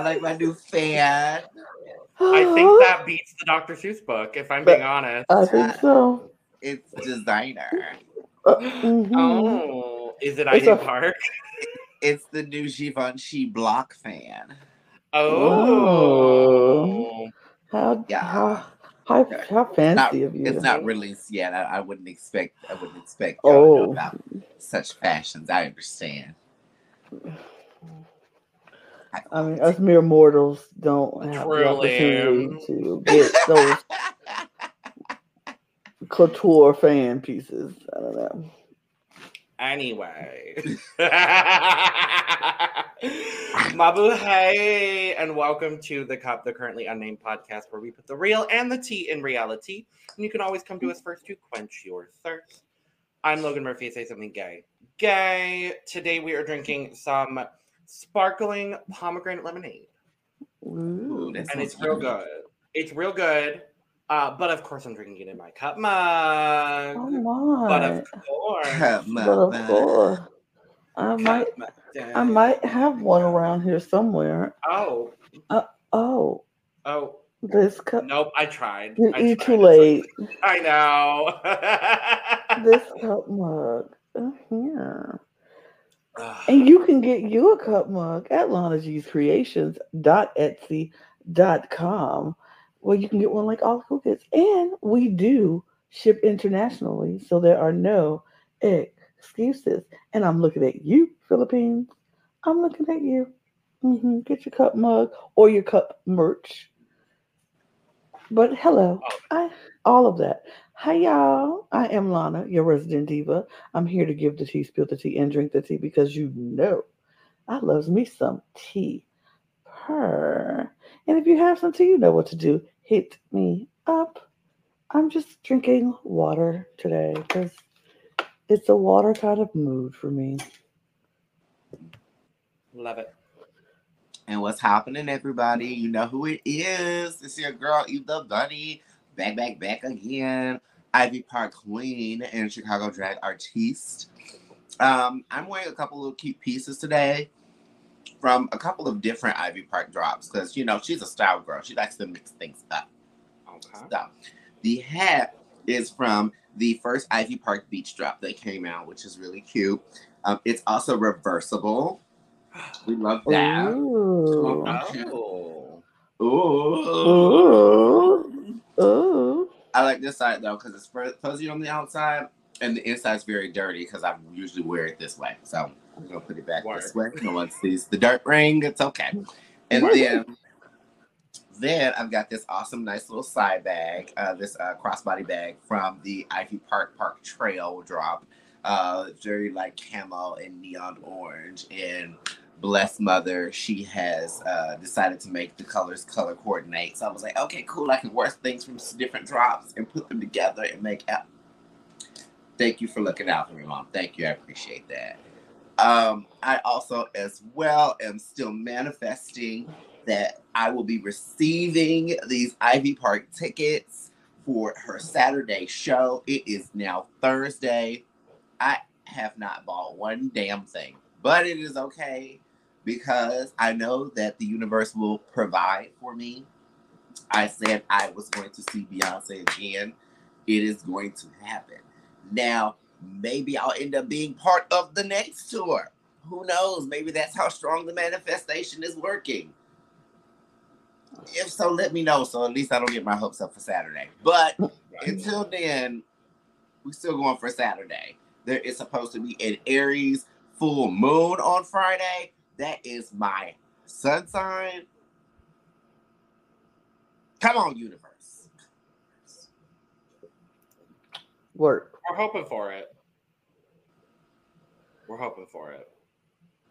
Y'all like my new fan? I think that beats the Dr. Seuss book, if I'm being honest. I think so. It's designer. Uh, mhm. Oh, is it It's Ivy a- Park? It's the new Givenchy block fan. Oh. How Yeah. how how, how fancy Not, of you. it's not released yet. I, I wouldn't expect. I wouldn't expect y'all know Oh. about such fashions. I understand. I mean, us mere mortals don't have the opportunity to get those couture fan pieces. I don't know. Anyway. Mabuhay, and welcome to the Cup, the currently unnamed podcast where we put the real and the tea in reality. And you can always come to us first to quench your thirst. I'm Logan Murphy. Say something gay. Gay. Today we are drinking some sparkling pomegranate lemonade. Ooh. and it's real good. good. It's real good. Uh, but of course, I'm drinking it in my cup mug. Oh my! But of course, Come But of course, I Cup might mug. I might have one around here somewhere. Oh, Oh, oh, this cup. nope. I tried. You I eat tried. too late. like- I know. This cup mug. uh, here. And you can get you a cup mug at Lana G's Creations.etsy.com where you can get one like all who gets. And we do ship internationally, so there are no excuses. And I'm looking at you, Philippines. I'm looking at you. hmm Get your cup mug or your cup merch. But hello, I all of that. Hi y'all. I am Lana, your resident diva. I'm here to give the tea, spill the tea, and drink the tea because you know I loves me some tea. Purr. And if you have some tea, you know what to do. Hit me up. I'm just drinking water today because it's a water kind of mood for me. Love it. And what's happening, everybody? You know who it is. It's your girl, Eve the Bunny. Back, back, back again. Ivy Park Queen and Chicago drag artiste. Um, I'm wearing a couple of cute pieces today from a couple of different Ivy Park drops because, you know, she's a style girl. She likes to mix things up. Okay. So, the hat is from the first Ivy Park Beach drop that came out, which is really cute. Um, it's also reversible. We love that. Ooh. Oh. Ooh. Ooh. Ooh. I like this side though because it's fuzzy on the outside and the inside's very dirty because I usually wear it this way. So I'm gonna put it back this way. No one sees the dirt ring. It's okay. And then, then I've got this awesome, nice little side bag, uh, this uh, crossbody bag from the Ivy Park Park Trail drop. Uh, very like camo and neon orange. And bless mother, she has uh, decided to make the colors color coordinate. So I was like, okay, cool. I can wear things from different drops and put them together and make out. Thank you for looking out for me, mom. Thank you. I appreciate that. Um, I also, as well, am still manifesting that I will be receiving these Ivy Park tickets for her Saturday show. It is now Thursday. I have not bought one damn thing, but it is okay because I know that the universe will provide for me. I said I was going to see Beyonce again. It is going to happen. Now, maybe I'll end up being part of the next tour. Who knows? Maybe that's how strong the manifestation is working. If so, let me know so at least I don't get my hopes up for Saturday. But until then, we're still going for Saturday. There is supposed to be an Aries full moon on Friday. That is my sun sign. Come on, universe. Work. We're hoping for it. We're hoping for it.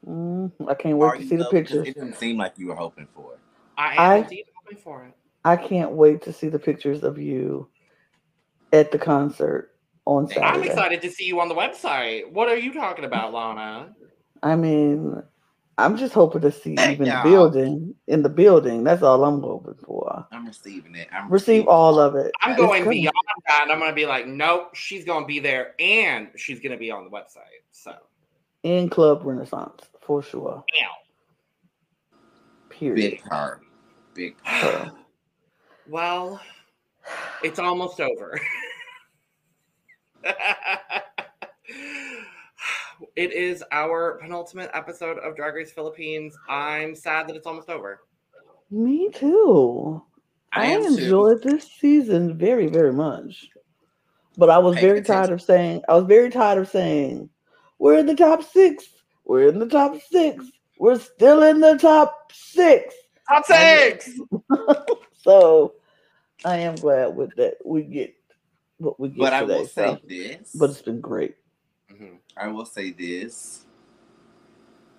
Mm, I can't wait Are to see the pictures. It didn't seem like you were hoping for it. I am I- indeed hoping for it. I can't wait to see the pictures of you at the concert on Saturday. I'm excited to see you on the website. What are you talking about, Lana? I mean, I'm just hoping to see even the building in the building. That's all I'm hoping for. I'm receiving it. I'm Receive receiving all of it. I'm going beyond that, I'm going to be like, nope, she's going to be there, and she's going to be on the website. So in Club Renaissance for sure. Period. Big her. Big her. well, it's almost over. it is our penultimate episode of Drag Race Philippines. I'm sad that it's almost over. Me too. I, I enjoyed too. this season very, very much. But I was Pay very tired of saying, I was very tired of saying, we're in the top six. We're in the top six. We're still in the top six. Top six. so I am glad with that. We get what we get. But today, I will so. say this. But it's been great. I will say this.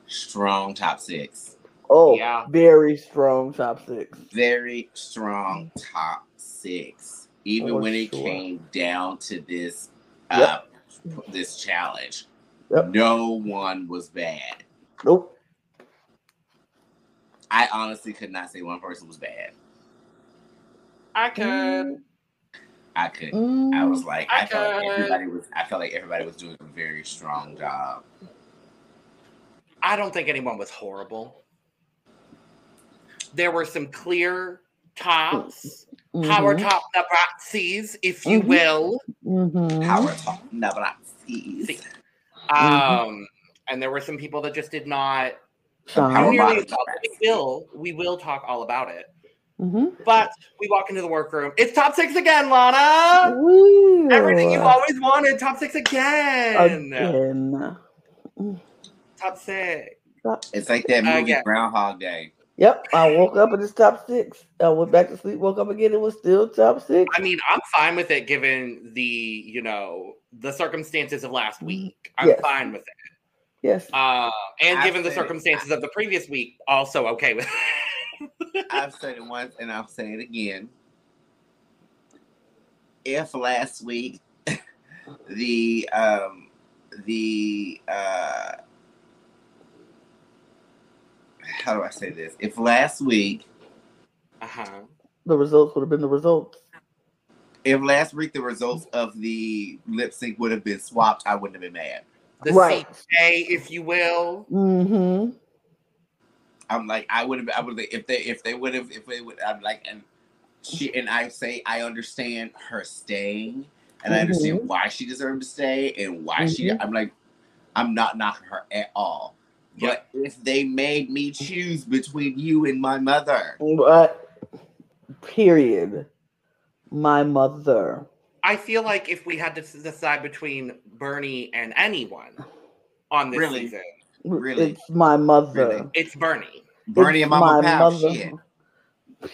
Strong top six. Oh, yeah. Very strong top six. Very strong top six. Even For when it sure. came down to this uh, yep. this challenge. Yep. No one was bad. Nope. I honestly could not say one person was bad. I could. I could. Mm, I was like, I, I felt like everybody was. I felt like everybody was doing a very strong job. I don't think anyone was horrible. There were some clear tops, mm-hmm. power top Nabrazis, if you mm-hmm. will. Mm-hmm. Power top Nabrazis. Um, and there were some people that just did not. We will. We will talk all about it. Mm-hmm. But we walk into the workroom. It's top six again, Lana. Ooh. Everything you've always wanted. Top six again. Again. Top six. It's like that movie uh, Groundhog Day. Yep, I woke up in this top six. I went back to sleep, woke up again. It was still top six. I mean, I'm fine with it given the you know the circumstances of last week. I'm yes. fine with it. Yes. Uh, and I've given the circumstances it. of the previous week, also okay with it. I've said it once and I'll say it again. If last week the um the uh how do I say this? If last week uh-huh. the results would have been the results. If last week the results of the lip sync would have been swapped, I wouldn't have been mad. The right. CJ, if you will. Mm-hmm. I'm like, I would have, I would have, if they, if they would have, if they would, I'm like, and she, and I say, I understand her staying, and mm-hmm. I understand why she deserved to stay, and why mm-hmm. she, I'm like, I'm not knocking her at all. But if they made me choose between you and my mother, what? Period. My mother. I feel like if we had to decide between Bernie and anyone on this really? season, really, it's my mother. Really? It's Bernie. Bernie it's and Mama Pao. Shit.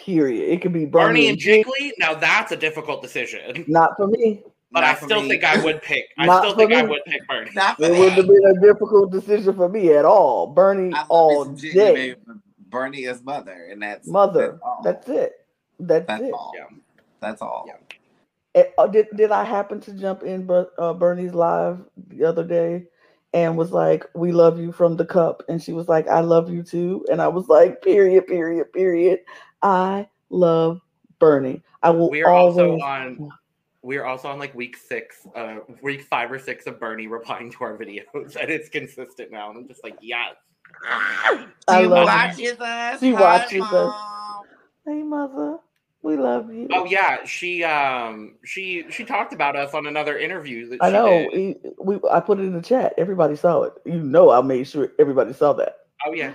Period. It could be Bernie, Bernie and Jiggly. Now that's a difficult decision. Not for me. But Not I still me. think I would pick. I still think me. I would pick Bernie. Not it wouldn't have been a difficult decision for me at all. Bernie all day. Bernie is mother, and that's mother. That's, that's it. That's, that's it. All. Yeah. That's all. Yeah. It, uh, did did I happen to jump in uh, Bernie's live the other day and was like, "We love you from the cup," and she was like, "I love you too," and I was like, "Period, period, period." I love Bernie. I will. We are always... also on we're also on like week six, uh, week five or six of Bernie replying to our videos, and it's consistent now. And I'm just like, yes. I love watches us. She watches us. Hey, mother, we love you. Oh yeah, she um she she talked about us on another interview. That I know. We, we I put it in the chat. Everybody saw it. You know, I made sure everybody saw that. Oh yeah.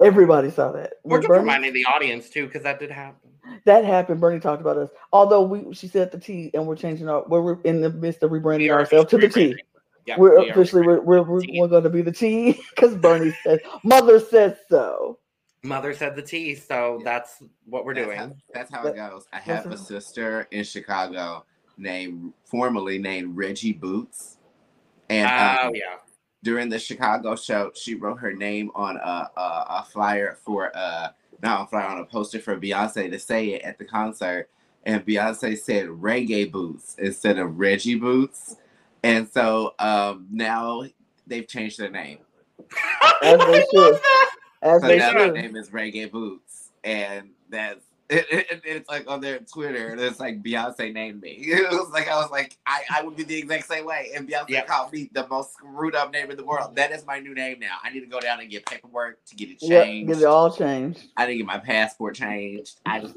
Everybody saw that. We're just Bernie, reminding the audience too, because that did happen. That happened. Bernie talked about us. Although we, she said the T, and we're changing our. We're in the midst of rebranding ourselves to the T. Yeah, we're we officially we're we're, we're, we're going to be the T because Bernie said, "Mother said so." Mother said the T, so that's what we're that's doing. How, that's how it goes. I have a sister in Chicago named formerly named Reggie Boots, and oh um, yeah, during the Chicago show, she wrote her name on a, a, a flyer for uh not a flyer on a poster for Beyonce to say it at the concert, and Beyonce said reggae boots instead of Reggie Boots, and so um now they've changed their name. As they should. As so they now should. their name is Reggae Boots, and that's it, it, it's like on their Twitter, and it's like Beyonce named me. It was like I was like I, I would be the exact same way, and Beyonce Yep. called me the most screwed up name in the world. That is my new name now. I need to go down and get paperwork to get it Yep, changed. get it all changed. I need to get my passport changed. I just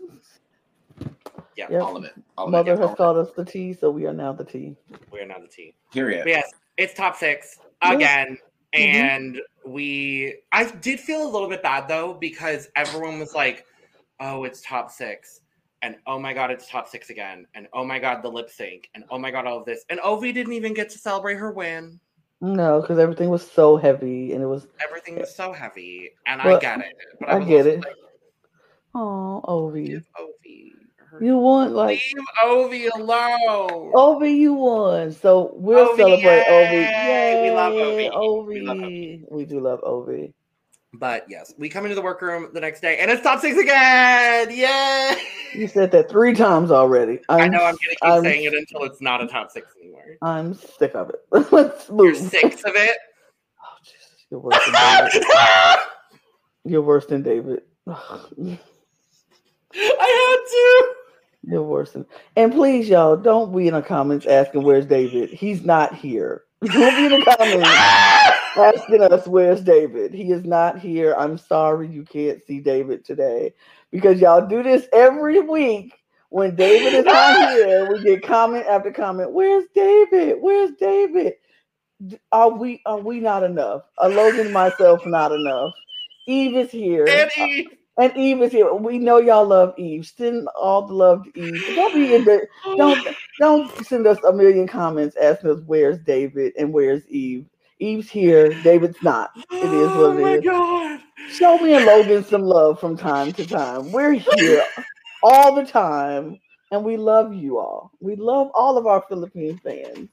Yeah, Yep. all of it. All of Mother it. has All called us the T, so we are now the T. we're now the T. Period. But yes, it's top six Yeah. again. Mhm. And we, I did feel a little bit bad though, because everyone was like, oh, it's top six. And oh my God, it's top six again. And oh my God, the lip sync. And oh my God, all of this. And Ovi didn't even get to celebrate her win. No, because everything was so heavy and it was Everything was so heavy. And I get it. But I was get it. like, oh Ovi. Ovi. Her- You won like Leave Ovi alone. Ovi, you won. So we'll Ovi, celebrate Ovi. yay! We love Yay, Ovi. We Ovi. We do love Ovi. But yes, we come into the workroom the next day and it's top six again. Yay! You said that three times already. I'm, I know I'm gonna keep I'm- saying it until it's not a top six anymore. I'm sick of it. Let's You're move. six of it. Oh, Jesus, you're worse than David. You're worse than David. I You're worse than. And please, y'all, don't be in the comments asking where's David. He's not here. Don't be in the comments asking us where's David. He is not here. I'm sorry you can't see David today because y'all do this every week. When David is not here, we get comment after comment. Where's David? Where's David? Are we are we not enough? Are Logan and myself not enough? Eve is here. And Eve. And Eve is here. We know y'all love Eve. Send all the love to Eve. Don't be in the don't don't send us a million comments asking us where's David and where's Eve. Eve's here. David's not. It is what oh it my is. god. Show me and Logan some love from time to time. We're here all the time, and we love you all. We love all of our Philippine fans.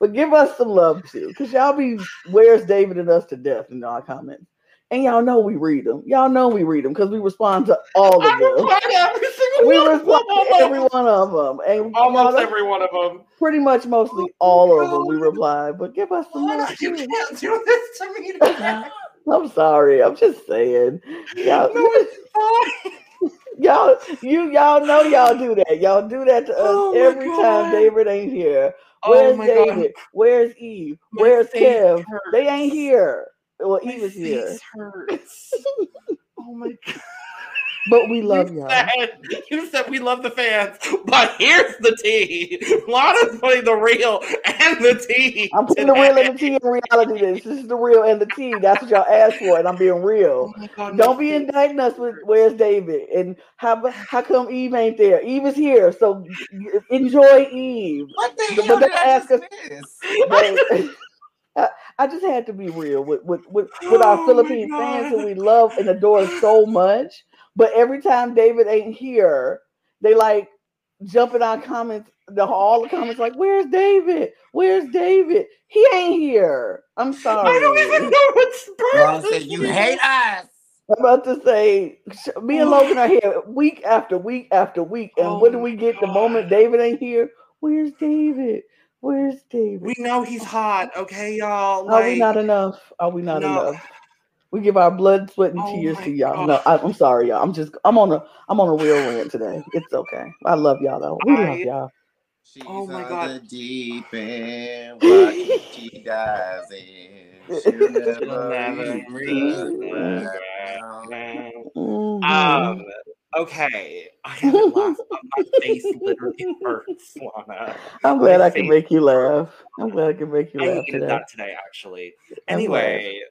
But give us some love too, because y'all be where's David and us to death in our comments. And y'all know we read them. Y'all know we read them because we respond to all I of them. replied to every single We one. respond to every one of them, and Almost know every one of them. pretty much mostly all of them we reply. But give us some love You too. can't do this to me. today. I'm sorry. I'm just saying. Y'all, No, it's fine. y'all, you y'all know y'all do that. Y'all do that to us Oh every God. time David ain't here. Oh Where's my David? God. Where's Eve? My Where's Kev? hurts. They ain't here. Well, Eve is here, hurts. oh my god. but we love you y'all. Said, you said we love the fans, but here's the tea. Lana's putting the real and the tea. I'm putting the real today. and the T in reality. This. this is the real and the T. That's what y'all asked for, and I'm being real. Oh god. Don't my be indicting us with where's David and how how come Eve ain't there? Eve is here, so enjoy Eve. What the hell don't did I ask us-? They- I, I just had to be real with with with, with Oh our my Philippine fans who we love and adore so much. But every time David ain't here, they like jumping on comments. The all the comments like, "Where's David? Where's David? He ain't here." I'm sorry. I don't even know what's Ron said you hate us. I'm about to say, me and Logan oh. are here week after week after week, and Oh what do we get the moment David ain't here? Where's David? Where's David? We know he's hot, okay, y'all. Are we not enough? Are we not no. enough? We give our blood, sweat, and Oh tears to y'all. God. No, I, I'm sorry, y'all. I'm just, I'm on a, I'm on a real rant today. It's okay. I love y'all though. We love y'all. She's Oh my God. the deep end, watching she dives in. She'll never, She'll never reach reach the the ground. Mhm. Um, okay. I haven't laughed, but my face literally hurts, Lana. I'm glad my I can make you laugh. I'm glad I can make you I laugh needed today. that today, actually. I'm glad. Anyway,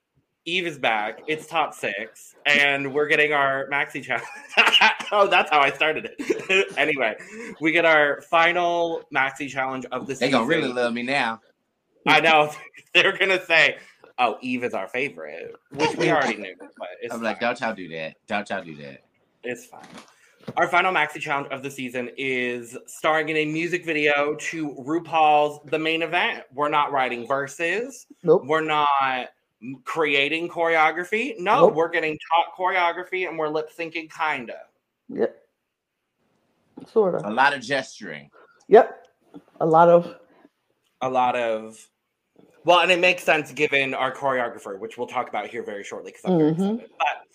Eve is back. It's top six, and we're getting our maxi challenge. oh, that's how I started it. anyway, we get our final maxi challenge of the season. They season. gonna really love me now. I know they're gonna say, "Oh, Eve is our favorite," which we already knew, but it's I'm like, don't y'all do that. Don't y'all do that. It's fine. Our final maxi challenge of the season is starring in a music video to RuPaul's The Main Event. We're not writing verses. Nope. We're not creating choreography. No, Nope. we're getting taught choreography and we're lip syncing, kinda. Yep. Sort of. A lot of gesturing. Yep. A lot of A lot of well, and it makes sense given our choreographer, which we'll talk about here very shortly because I'm very Mhm. excited. But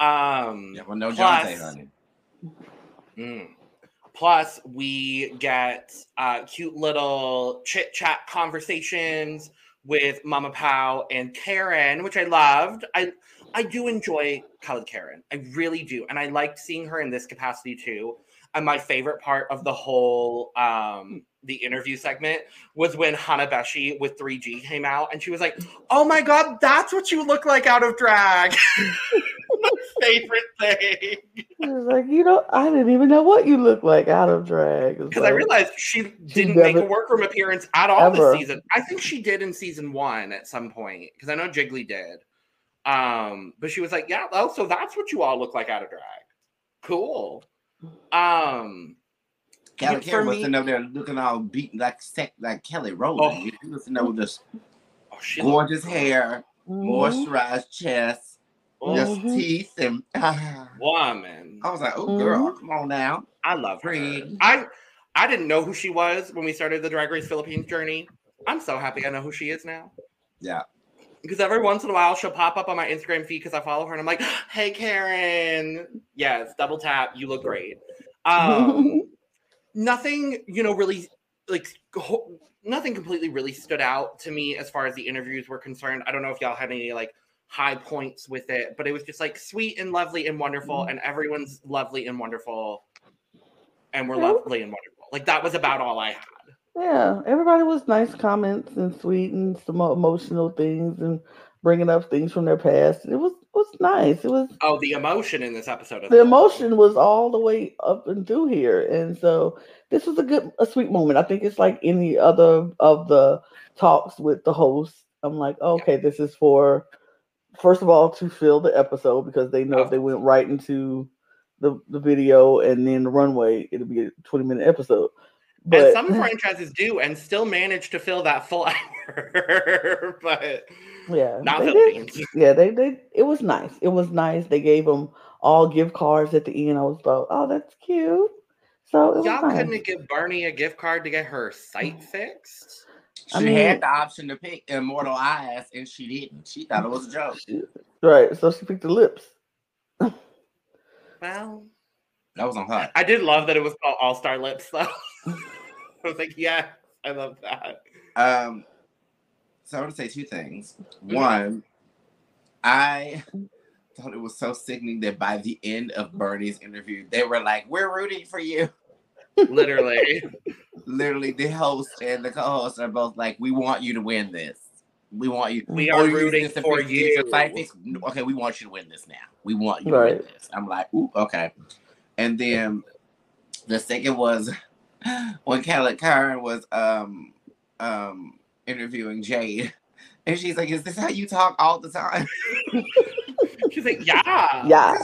um, Yeah, well, no Plus- Jonte, honey. Mm. Plus, we get uh, cute little chit chat conversations with Mama Pao and Karen, which I loved. I I do enjoy KaladKaren. I really do, and I liked seeing her in this capacity too. And my favorite part of the whole um, the interview segment was when Hana Beshie with 3G came out, and she was like, "Oh my god, that's what you look like out of drag." my favorite thing. It's like you know, I didn't even know what you look like out of drag. Because I realized she didn't make a workroom appearance at all ever. this season. I think she did in season one at some point because I know Jiggly did. Um, but she was like, "Yeah, oh, so that's what you all look like out of drag. Cool." Um, Kelly Kelly was sitting over there looking all beaten like like Kelly Rowland. Oh, you listen to this oh, gorgeous looked- hair, mm-hmm. moisturized chest just mm-hmm. teeth and uh, woman. I was like, oh girl, mm-hmm. come on now. I love her. I I didn't know who she was when we started the Drag Race Philippines journey. I'm so happy I know who she is now. Yeah. Because every once in a while she'll pop up on my Instagram feed because I follow her and I'm like, hey Karen. Yes, double tap. You look great. Um nothing, you know, really like nothing completely really stood out to me as far as the interviews were concerned. I don't know if y'all had any like high points with it, but it was just like sweet and lovely and wonderful, mm-hmm. and everyone's lovely and wonderful, and we're lovely and wonderful. Like that was about all I had. Yeah, everybody was nice comments and sweet and some emotional things and bringing up things from their past. It was was nice. It was oh the emotion in this episode. The emotion was all the way up and through here, and so this was a good a sweet moment. I think it's like any other of the talks with the host. I'm like, okay, yeah. this is for first of all to fill the episode because they know oh. if they oh. went right into the, the video and then the runway, it'll be a 20 minute episode. But and some franchises do and still manage to fill that full hour. but yeah, not Philippines. Yeah, they they it was nice. It was nice. They gave them all gift cards at the end. I was like, oh, that's cute. So y'all nice. couldn't give Bernie a gift card to get her sight fixed. She I mean, had the option to pick Immortal Eyes, and she didn't. She thought it was a joke. Right. So she picked the lips. well, that was on her. I did love that it was called All Star Lips, though. I was like, yeah, I love that. Um, so I want to say two things. Mm-hmm. One, I thought it was so sickening that by the end of Bernie's interview, they were like, "We're rooting for you." Literally. Literally, the host and the co-host are both like, "We want you to win this. We want you. We are rooting for you." Okay, we want you to win this now. We want you right. to win this. I'm like, "Ooh, okay." And then the second was when Kelly Karen was um um interviewing Jade, and she's like, "Is this how you talk all the time?" she's like, "Yeah, yeah,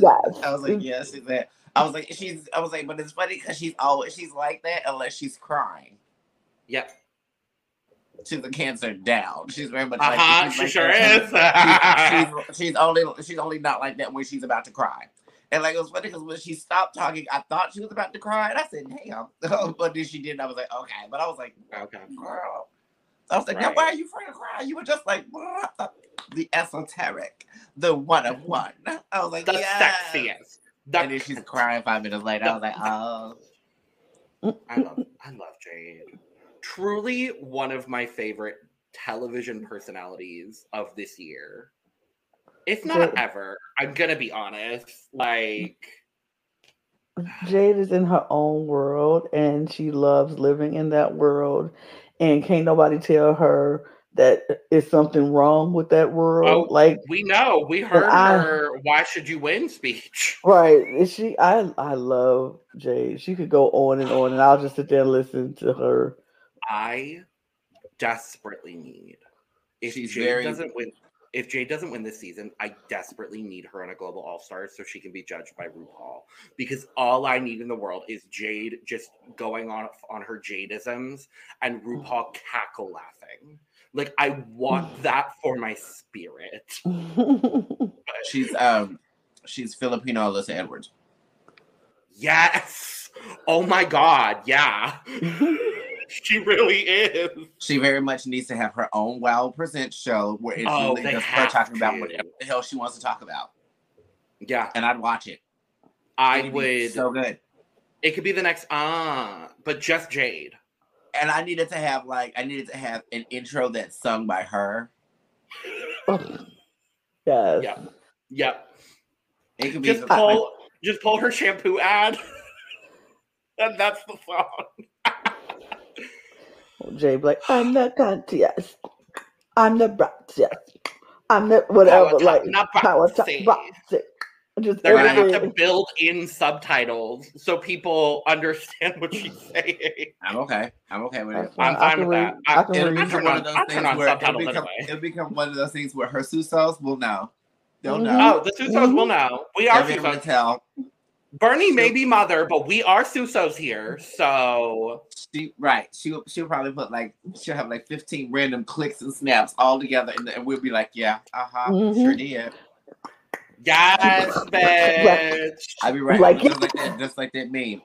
yeah." I was like, "Yes." She's like I was like, she's. I was like, but it's funny because she's always she's like that unless she's crying. Yep. She's a cancer down. She's very much uh-huh, like she like sure that. is. she's, she's only she's only not like that when she's about to cry. And like it was funny because when she stopped talking, I thought she was about to cry, and I said, "Damn!" but then she didn't. I was like, "Okay," but I was like, "Okay, girl." I was like, right. "Why are you afraid to cry? You were just like the esoteric, the one of one." I was like, "The yes. sexiest." That, and then she's crying five minutes later. I was like, oh. Mm. I love, I love Jade. Truly one of my favorite television personalities of this year. If not ever, I'm gonna be honest. Like uh, Jade is in her own world and she loves living in that world. And can't nobody tell her that is something wrong with that world. Oh, like we know, we heard I, her "Why should you win?" speech. Right? Is she? I I love Jade. She could go on and on, and I'll just sit there and listen to her. I desperately need if She's Jade very... doesn't win. If Jade doesn't win this season, I desperately need her on a global all stars so she can be judged by RuPaul. Because all I need in the world is Jade just going on on her Jadeisms and mm. RuPaul cackle laughing like I want that for my spirit. she's um she's Filipino Alyssa Edwards. Yes. Oh my god, yeah. she really is. She very much needs to have her own Wow Present show where it's oh, really just her talking to. about whatever the hell she wants to talk about. Yeah. And I'd watch it. I It'd be would. so good. it could be the next ah, but just Jade. And I needed to have like I needed to have an intro that's sung by her. yes. Yeah. Yep. It could be Just the- pull, just pull her shampoo ad, and that's the song. Jay be like, I'm the contest. I'm the Brazos. I'm the whatever, Power top, like not power top boxing. Boxing. Just They're gonna have to build in subtitles so people understand what she's saying. I'm okay. I'm okay with it. That's fine. I'm fine can with read- that. I I- can It'll read. Become turn one of those I things where it'll become, anyway. it'll become one of those things where her Susos will know. They'll Mhm. know. Oh, the Susos will know. We are They'll be able to Susos. tell. Bernie may be mother, but we are Susos here. So She right. She'll she'll probably put like she'll have like 15 random clicks and snaps all together, and, and we'll be like, yeah, uh huh, Mhm. sure did. Yes, bitch. I'll be right. Like- just like that, just like that meme.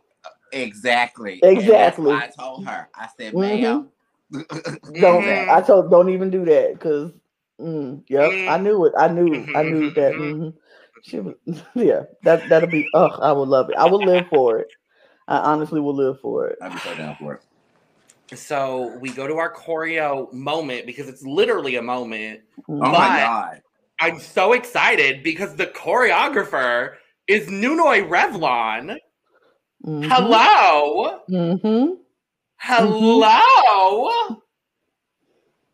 Exactly. Exactly. And that's what I told her. I said, Mhm. ma'am. Don't Mhm. I told don't even do that because mm, yep, Mm. I knew it. I knew I knew that. Mhm. mhm. She was, yeah, that that'll be oh, I would love it. I would live for it. I honestly will live for it. I'll be so down for it. So we go to our choreo moment because it's literally a moment. Oh my god. I'm so excited because the choreographer is Nunoy Revlon. Mhm. Hello. Mhm. Hello.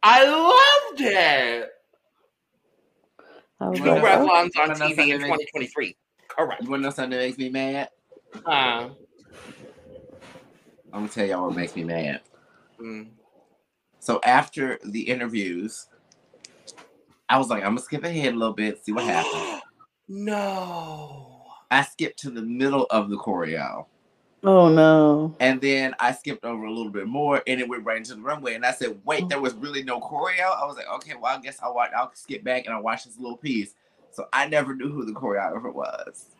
I loved it. I was Two Well, like, Revlons on Well, TV in something 2023. Correct. You wanna know something that makes me mad? Uh, I'm gonna tell y'all what makes me mad. mm. So after the interviews, I was like, I'm gonna skip ahead a little bit, see what happens. no. I skipped to the middle of the choreo. oh no. And then I skipped over a little bit more and it went right into the runway. And I said, wait, there was really no choreo. I was like, okay, well, I guess I'll watch I'll skip back and I'll watch this little piece. So I never knew who the choreographer was.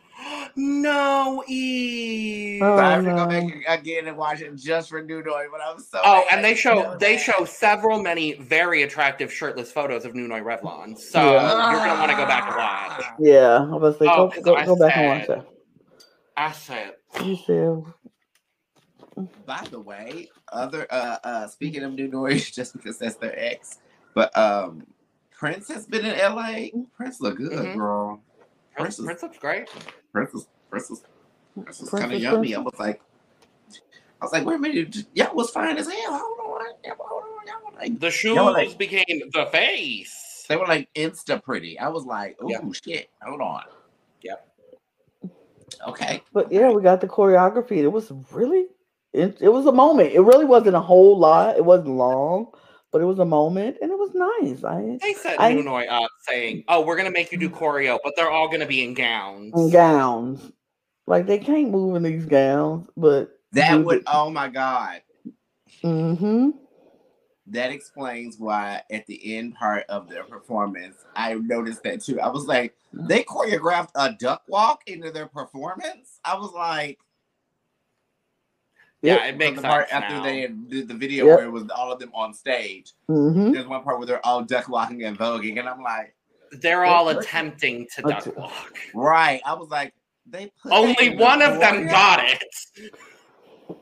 No, Eve. Oh, so I have to go no. back again and watch it just for Nunoy, but I'm so Oh, and they show know they that. show several many very attractive shirtless photos of Nunoy Revlon. So Yeah. you're gonna want to go back and watch. Yeah, I was like, Oh, go, 'cause go, go back and watch said- that. I said, You said By the way, other uh uh speaking of Nunoy's, just because that's their ex, but um Prince has been in LA. Prince look good, Mhm. girl. Prince, Prince is Prince looks great. Prince is Prince is Prince is kind of yummy. I was like, I was like, wait a minute, y'all was fine as hell. Hold on, y'all, hold on, y'all were like, The shoes like- became the face. they were like insta pretty. I was like, oh Yeah. shit, hold on. Yep. Okay. But yeah, we got the choreography. It was really, it, it was a moment. It really wasn't a whole lot. It wasn't long, but it was a moment, and it was nice. I They set I- Nunoy up saying, "Oh, we're gonna make you do choreo, but they're all gonna be in gowns." in gowns, like they can't move in these gowns, but That would oh my god. Mm-hmm. that explains why at the end part of their performance, I noticed that too. I was like, they choreographed a duck walk into their performance. I was like, Yeah, it makes the sense part after now. they did the video Yep. where it was all of them on stage. Mm-hmm. There's one part where they're all duck walking and voguing, and I'm like, They're all Okay. attempting to Okay. duck walk. right. I was like, they put Only in the one of them choreo? got it.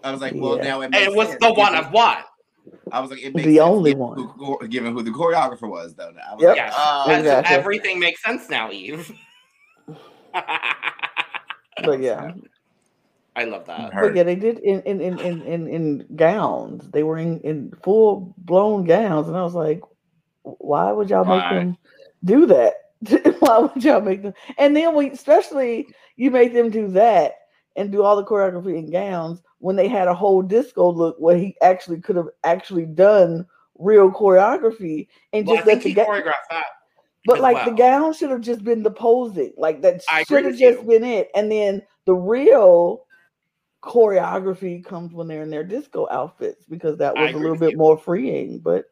I was like, well, Yeah. now it makes It was sense, the one given- of what? I was like, it makes The sense only given one. Who, given who the choreographer was, though. Now. Yep. like, Yes, oh, Exactly. everything makes sense now, Eve. But yeah, I love that. Hurt. but yeah, they did in in in in in, in gowns. They were in, in full blown gowns, and I was like, why would y'all make them do that? why would y'all make them? And then we, especially, you made them do that and do all the choreography in gowns when they had a whole disco look where he actually could have actually done real choreography and Well, I just let think the he ga- choreographed that. but as like the gown should have just been the posing. Like that should have just you. been it. And then the real choreography comes when they're in their disco outfits because that was a little bit you. more freeing. But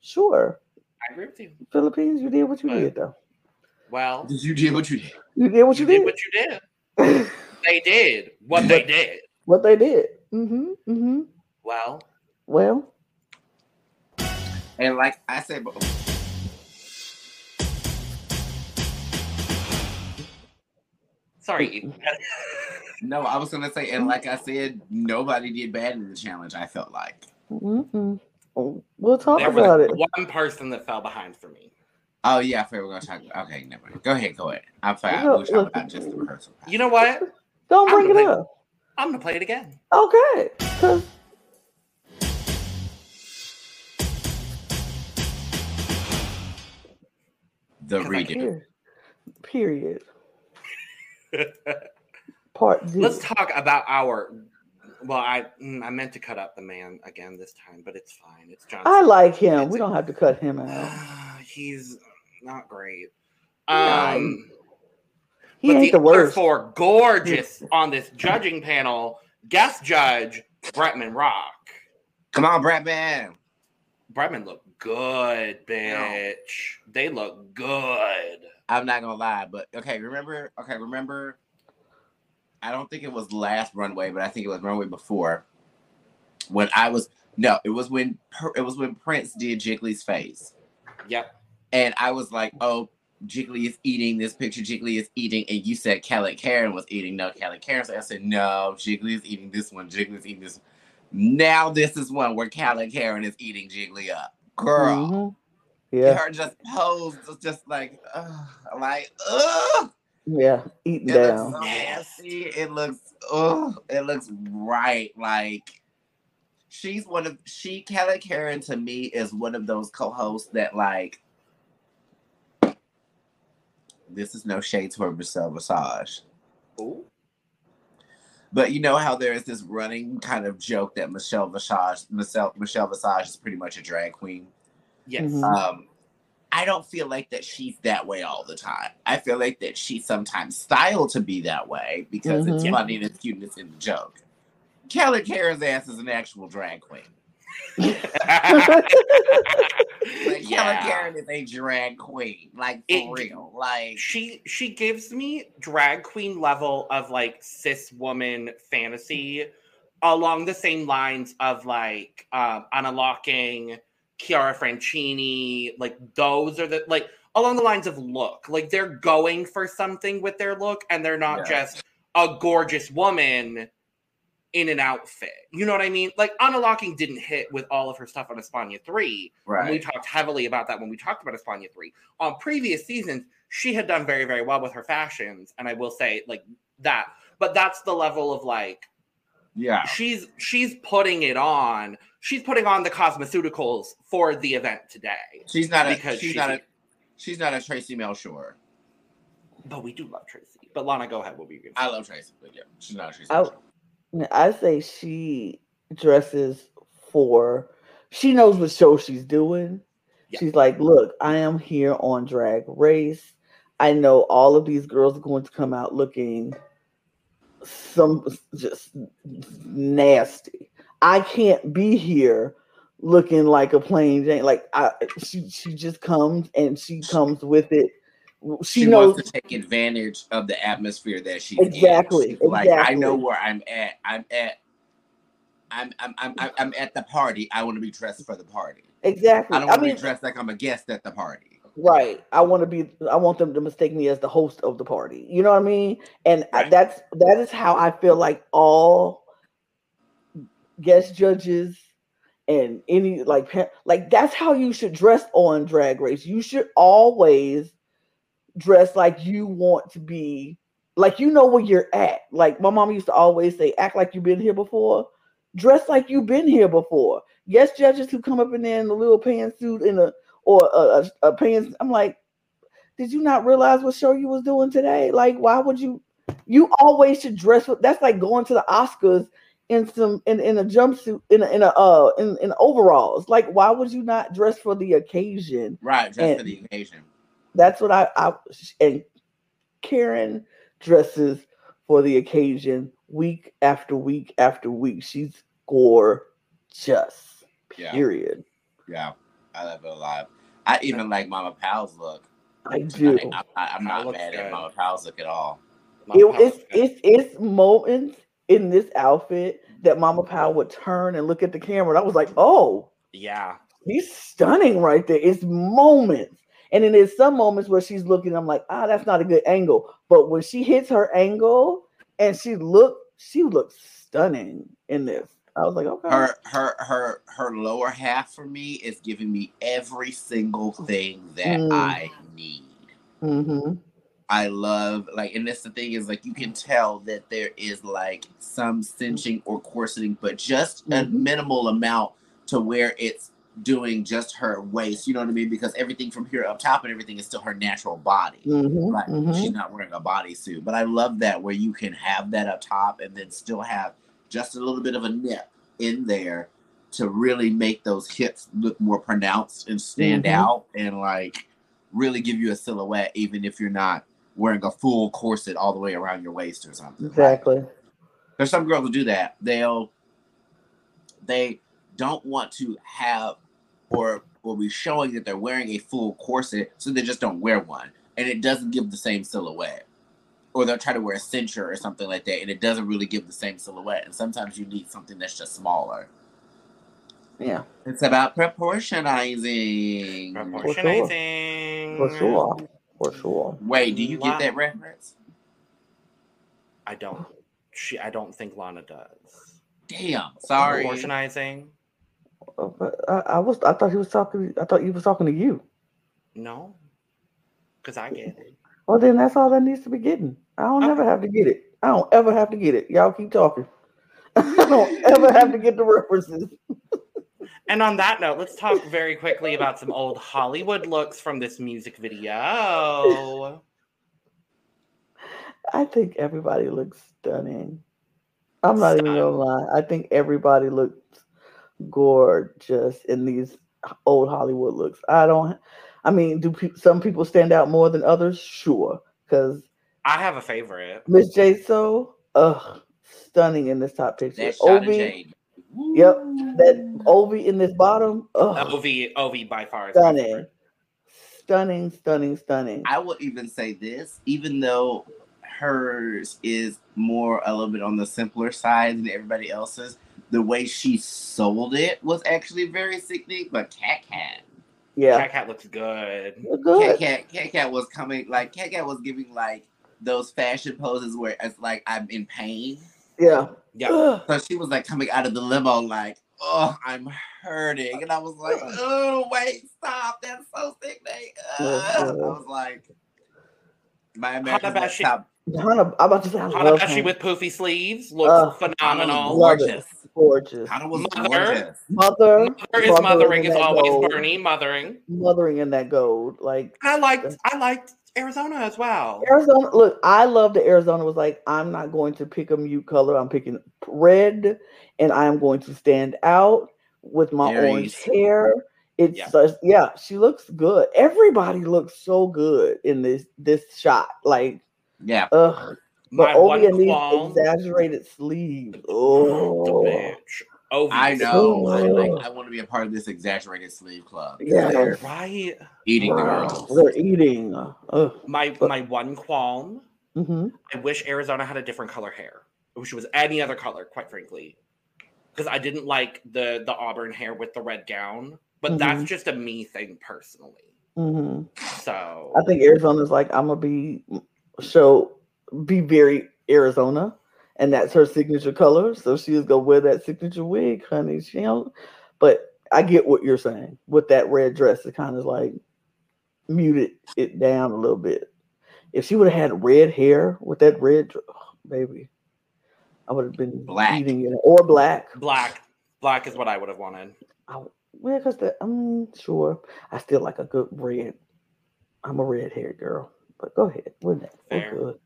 sure, I agree with you. Philippines, you did what you But- did though. Well, you do what you did? You did what you you, did did. what you did. They did what they did. what they did. Mm-hmm. Mm-hmm. Well, Well, And like I said, before, Sorry. No, I was gonna say, and like I said, nobody did bad in the challenge. I felt like. Mm-mm. Oh, We'll talk there about was it. one person that fell behind for me. Oh yeah, I figured we're gonna talk. Okay, never mind. Go ahead, go ahead. I'm fine. Look, We're talking look. about just the rehearsal. You know what? Don't bring it really- up. I'm gonna play it again. Okay. 'cause the 'Cause I redo. period. Period. Part D. Let's talk about our. Well, I mm, I meant to cut up the man again this time, but it's fine. It's John. I like him. We don't have to cut him out. He's not great. Nice. Um, He but ain't the, the worst. four gorgeous on this judging panel. Guest judge Bretman Rock. Come on, Brad Man. Bretman look good, bitch. They look good. I'm not gonna lie, but okay, remember, okay, remember. I don't think it was last runway, but I think it was runway before. When I was no, it was when it was when Prince did Jiggly's face, Yep. and I was like, "Oh, Jiggly is eating this picture. Jiggly is eating," and you said Kelly Karen was eating. No, Kelly Karen. So I said, "No, Jiggly is eating this one. Jiggly is eating this." Now this is one where Kelly Karen is eating Jiggly up, girl. Mhm. Yeah, Her just posed, was just like, ugh, like, ugh. yeah, eating It looks down. so nasty. It looks, oh, it looks right. Like she's one of she Kelly Karen to me is one of those co-hosts that like. This is no shade to her Michelle Visage, Ooh. but you know how there is this running kind of joke that Michelle Visage, Michelle Michelle Visage is pretty much a drag queen. Yes. Mhm. Um, I don't feel like that she's that way all the time. I feel like that she's sometimes styled to be that way because it's Mhm. funny and it's cuteness in the joke. Kelly Karen's ass is an actual drag queen. Like Yeah. Kelly Karen is a drag queen, like for It- real. Like she she gives me drag queen level of like cis woman fantasy along the same lines of like um Ana Locking, Chiara Francini, like those are the like along the lines of look. Like they're going for something with their look and they're not Yeah. just a gorgeous woman in an outfit. You know what I mean? Like Ana Locking didn't hit with all of her stuff on Espana 3. Right. we talked heavily about that when we talked about Espana 3. On previous seasons, she had done very, very well with her fashions. And I will say, like that. But that's the level of like yeah, she's she's putting it on. She's putting on the cosmeceuticals for the event today. she's not a Because she's she's not a- a she's not a Traci Melchor. But we do love Traci. But Lana, go ahead. What were you gonna I love Traci, but yeah, she's not a Traci. I- I say she dresses for. She knows what show she's doing. Yeah. She's like, look, I am here on Drag Race. I know all of these girls are going to come out looking some just nasty. I can't be here looking like a plain Jane. Like I, she, she just comes and she comes with it. She, she, knows wants to take advantage of the atmosphere that she's Exactly, in. She's Like I know where I'm at. I'm at. I'm I'm I'm I'm- at the party. I want to be dressed for the party. exactly. I don't I want to be dressed like I'm a guest at the party. Right. I want to be. I want them to mistake me as the host of the party. You know what I mean? And I- Right. that's that is how I feel like all guest judges and any like like that's how you should dress on Drag Race. You should always dress like you want to be, like you know where you're at. Like my mom used to always say, "Act like you've been here before." Dress like you've been here before. Guest judges who come up in there in a little pantsuit and a or a, a, a pants. I'm like, did you not realize what show you was doing today? Like, why would you? You always should dress. with- That's like going to the Oscars in some in, in a jumpsuit in a, in a uh in, in overalls. Like, why would you not dress for the occasion? Right, just And- for the occasion. That's what I I and Karen dresses for the occasion week after week after week. She's gorgeous. Yeah. Period. Yeah, I love it a lot. I even like Mama Pao's look. I do. I, I, am not looks mad good. at Mama Pao's look at all. It, Pao's it's it's it's moments in this outfit that Mama Pao would turn and look at the camera. And I was like, oh, yeah. he's stunning right there. It's moments. And then there's some moments where she's looking, I'm like, ah, that's not a good angle. But when she hits her angle and she looked, she looks stunning in this. I was like, okay. Her her her her lower half for me is giving me every single thing that Mm. I need. hmm I love like, and that's the thing is like you can tell that there is like some cinching or corseting, but just a Mhm. minimal amount to where it's doing just her waist. You know what I mean? Because everything from here up top and everything is still her natural body. hmm Like hmm she's not wearing a bodysuit, but I love that where you can have that up top and then still have just a little bit of a nip in there to really make those hips look more pronounced and stand Mhm. out and like really give you a silhouette, even if you're not wearing a full corset all the way around your waist or something. Like, Exactly. there's some girls who do that. They'll they don't want to have or or be showing that they're wearing a full corset, so they just don't wear one, and it doesn't give the same silhouette. Or they'll try to wear a cincher or something like that, and it doesn't really give the same silhouette. And sometimes you need something that's just smaller. Yeah, It's about proportionizing. Proportionizing. for sure. For sure. Sure, wait, do you Wow. get that reference? I don't. She. I don't think Lana does. Damn, sorry. Proportionizing. Uh, But I, I was I thought he was talking I thought he was talking to you. No. Because I get it. Well then that's all that needs to be getting. I don't Okay. ever have to get it. I don't ever have to get it. Y'all keep talking. I don't ever have to get the references. And on that note, let's talk very quickly about some old Hollywood looks from this music video. I think everybody looks stunning. I'm not even gonna lie. I think everybody looks gorgeous in these old Hollywood looks. I don't. I mean, do pe- some people stand out more than others? Sure, because I have a favorite. Miss J So, ugh, stunning in this top picture. That shot of Ovi, Jade. Yep, that Ovi in this bottom, ugh, Ov, Ov by far stunning, favorite. stunning, stunning, stunning. I will even say this, even though hers is more a little bit on the simpler side than everybody else's, the way she sold it was actually very sickening. But Cat Cat, Yeah, KatKat looks good. You're Cat good. Cat, KatKat was coming like KatKat was giving like those fashion poses where it's like I'm in pain. Yeah. Yeah. Ugh. So she was like coming out of the limo like, oh, I'm hurting, and I was like, oh, wait, stop, that's so sickening. Ugh. Uh-huh. I was like, my American about Next she- Top Hana, I'm about to say I Hana love Bashi him. with poofy sleeves looks Uh, phenomenal. Gorgeous. gorgeous. Hana was Mother. gorgeous. Mother, Mother is Mothering mothering is always gold. Bernie mothering. mothering in that gold. Like And I liked uh I liked Arizona as well. Arizona, look, I love that Arizona was like, I'm not going to pick a mute color. I'm picking red, and I am going to stand out with my orange hair. It's Yeah. such, yeah, she looks good. Everybody looks so good in this this shot. Like, Yeah. ugh. My But Obi and these exaggerated sleeves. Oh. The Oh, bitch. Ovi. I know. I, like, Oh. I want to be a part of this exaggerated sleeve club. Yeah, They're Right. eating the girls. They're eating. Ugh. My my one qualm. hmm I wish Arizona had a different color hair. I wish it was any other color, quite frankly. Because I didn't like the the auburn hair with the red gown. But that's Mhm. just a me thing personally. hmm So I think Arizona's like I'm gonna be so be very Arizona, and that's her signature color. So she's gonna wear that signature wig, honey. She don't, but I get what you're saying with that red dress. It kind of like muted it down a little bit. If she would have had red hair with that red, oh, baby, I would have been Black. eating it or black. black. Black is what I would have wanted. I, yeah, because I'm um, sure I still like a good red. I'm a red haired girl, but go ahead. We're, next. We're Fair. good.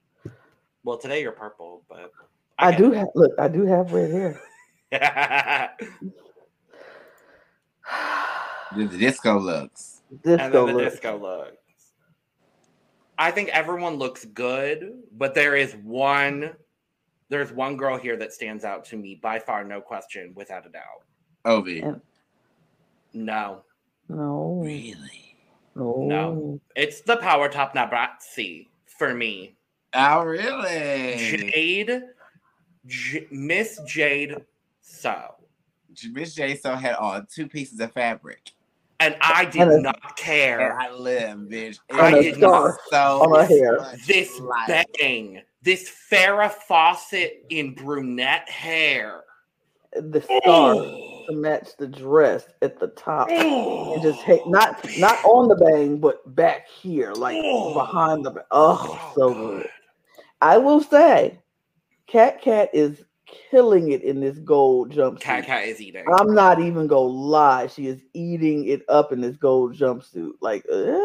Well, today you're purple, but I do have look. I do have red hair. The disco looks. Disco and then the look. disco looks. I think everyone looks good, but there is one. There's one girl here that stands out to me by far, no question, without a doubt. Ovi. And- No, No, Really? no, No. it's the Power Top Nabratsi for me. Oh, really? Jade, J- Miss Jade So. Miss Jade so had on two pieces of fabric. and I did And not care. I live, bitch. And a was scarf so on her hair. This light. bang, this Farrah Fawcett in brunette hair. The scarf Oh. to match the dress at the top. Oh. And just hit not not on the bang, but back here, like Oh. behind the. ba- Oh, Oh, so God. good. I will say, KatKat is killing it in this gold jumpsuit. Cat Cat is eating. I'm not even gonna lie. She is eating it up in this gold jumpsuit. Like, uh,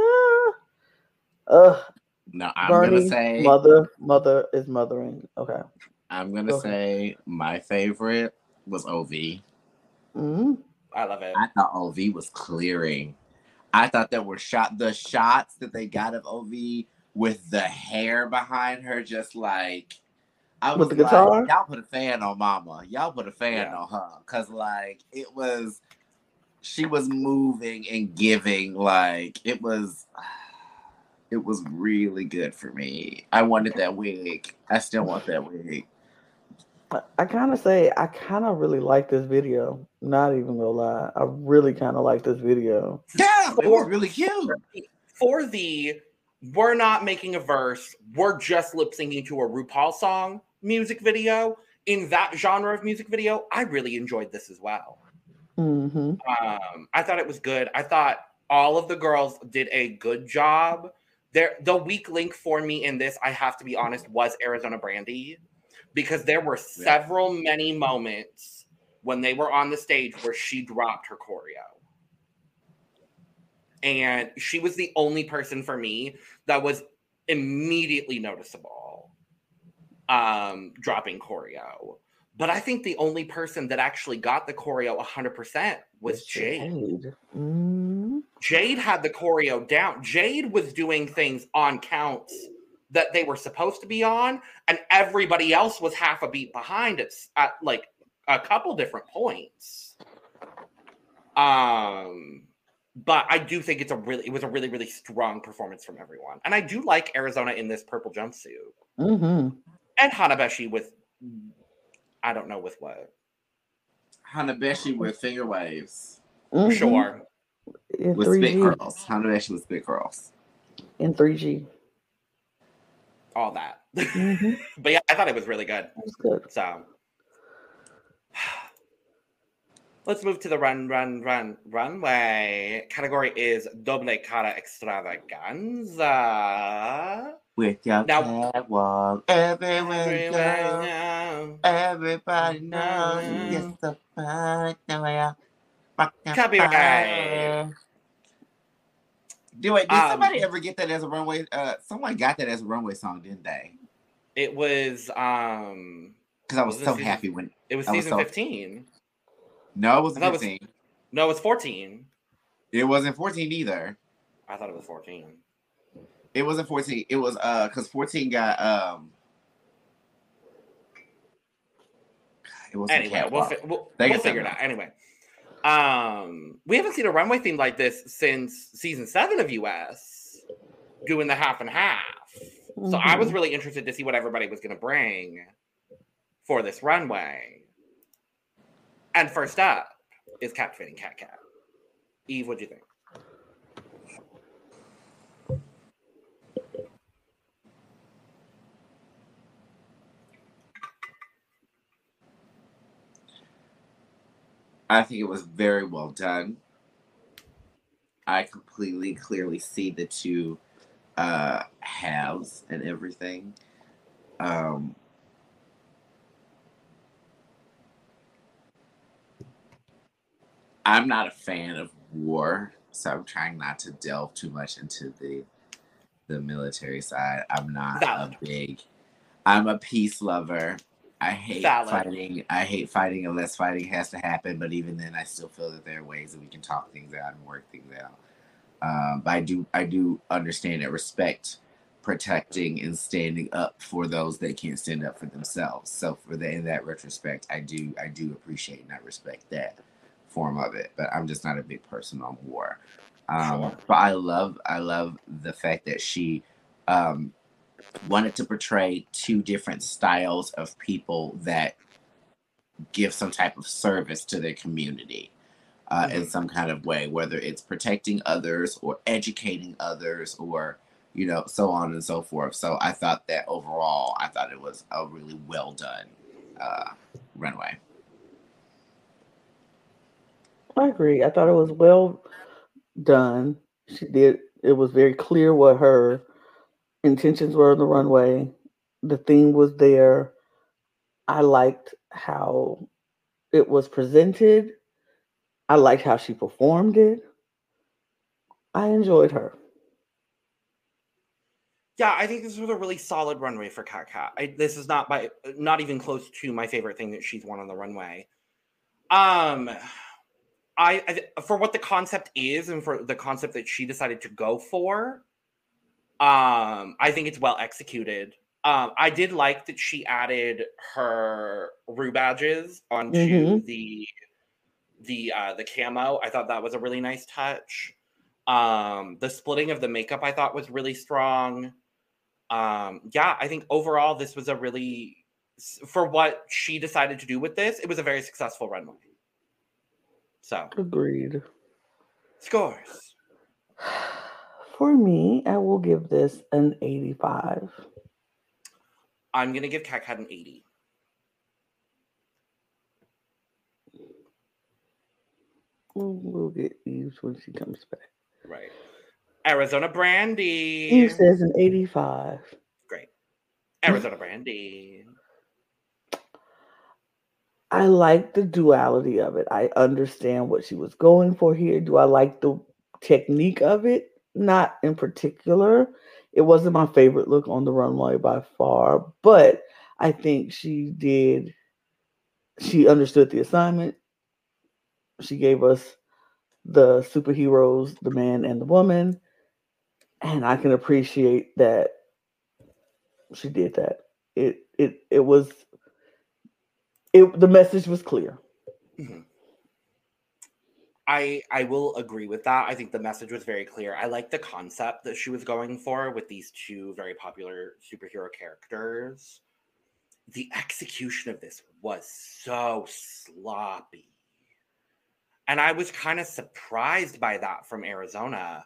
uh No, I'm Bernie, gonna say mother, mother is mothering. Okay. I'm gonna Go ahead. say my favorite was OV. hmm I love it. I thought OV was clearing. I thought there were shot the shots that they got of OV with the hair behind her, just like I was With the like, guitar? y'all put a fan on Mama. Y'all put a fan Yeah. on her, cause like it was, she was moving and giving. Like it was, it was really good for me. I wanted that wig. I still want that wig. I, I kind of say I kind of really like this video. Not even gonna lie, I really kind of like this video. Yeah, it was For- really cute. For the we're not making a verse, we're just lip syncing to a RuPaul song music video. In that genre of music video, I really enjoyed this as well. hmm Um, I thought it was good. I thought all of the girls did a good job. There, the weak link for me in this, I have to be honest, was Arizona Brandy, because there were several many moments when they were on the stage where she dropped her choreo, and she was the only person for me that was immediately noticeable, um, dropping choreo. But I think the only person that actually got the choreo 100% was Jade. hmm Jade had the choreo down. Jade was doing things on counts that they were supposed to be on, and everybody else was half a beat behind it at like a couple different points. Um, but I do think it's a really it was a really really strong performance from everyone, and I do like Arizona in this purple jumpsuit hmm and Hana Beshie with I don't know with what. Hana Beshie with finger waves. hmm Sure, In with spit 3G. curls. Hana Beshie with spit curls. In 3G. all that. hmm but yeah, I thought it was really good. That's good. So let's move to the run, run, run, runway. Category is doble cara extravaganza. With your Now- catwalk, everywhere Everywhere now. everybody knows you get the fun. Copyright. Do it. Did Um, somebody ever get that as a runway? Uh, someone got that as a runway song, didn't they? It was um Because I was Was so season- happy when. it was I was season so- 15. No, it wasn't I thought it was- 15. No, it was 14. It wasn't 14 either. I thought it was 14. It wasn't 14. It was uh because 14 got um. It wasn't Anyway, we'll, fi- we'll, They we'll figure it something. out. Anyway, um, we haven't seen a runway theme like this since season seven of US, doing the half and half. So I was Mhm. really interested to see what everybody was going to bring for this runway. And first up is captivating KatKat. Eve, what do you think? I think it was very well done. I completely clearly see the two uh halves and everything. Um I'm not a fan of war, so I'm trying not to delve too much into the the military side. I'm not Valid. a big I'm a peace lover. I hate Valid. fighting. I hate fighting unless fighting has to happen. But even then, I still feel that there are ways that we can talk things out and work things out. Um, but I do, I do understand and respect protecting and standing up for those that can't stand up for themselves. So for the in that retrospect, I do, I do appreciate and I respect that form of it. But I'm just not a big person on war. Um, Sure. But I love, I love the fact that she um, wanted to portray two different styles of people that give some type of service to their community. uh, in some kind of way, whether it's protecting others or educating others or you know so on and so forth. So I thought that overall, I thought it was a really well done uh, runway. I agree. I thought it was well done. She did. It was very clear what her intentions were on the runway. The theme was there. I liked how it was presented. I liked how she performed it. I enjoyed her. Yeah, I think this was a really solid runway for KatKat. I, this is not by not even close to my favorite thing that she's worn on the runway. Um, I, I for what the concept is and for the concept that she decided to go for, um, I think it's well executed. Um, I did like that she added her Ru badges onto Mhm. the the uh, the camo. I thought that was a really nice touch. Um, the splitting of the makeup I thought was really strong. Um, yeah, I think overall this was a really for what she decided to do with this, it was a very successful runway. So Agreed. scores. For me, I will give this an 85. I'm gonna give KatKat an 80. We'll, get Eve when she comes back. Right. Arizona Brandy. Eve says an 85. Great. Arizona Brandy. I like the duality of it. I understand what she was going for here. Do I like the technique of it? Not in particular. It wasn't my favorite look on the runway by far, but I think she did. She understood the assignment. She gave us the superheroes, the man and the woman. And I can appreciate that she did that. It it it was it the message was clear. I I will agree with that. I think the message was very clear. I like the concept that she was going for with these two very popular superhero characters. The execution of this was so sloppy. And I was kind of surprised by that from Arizona.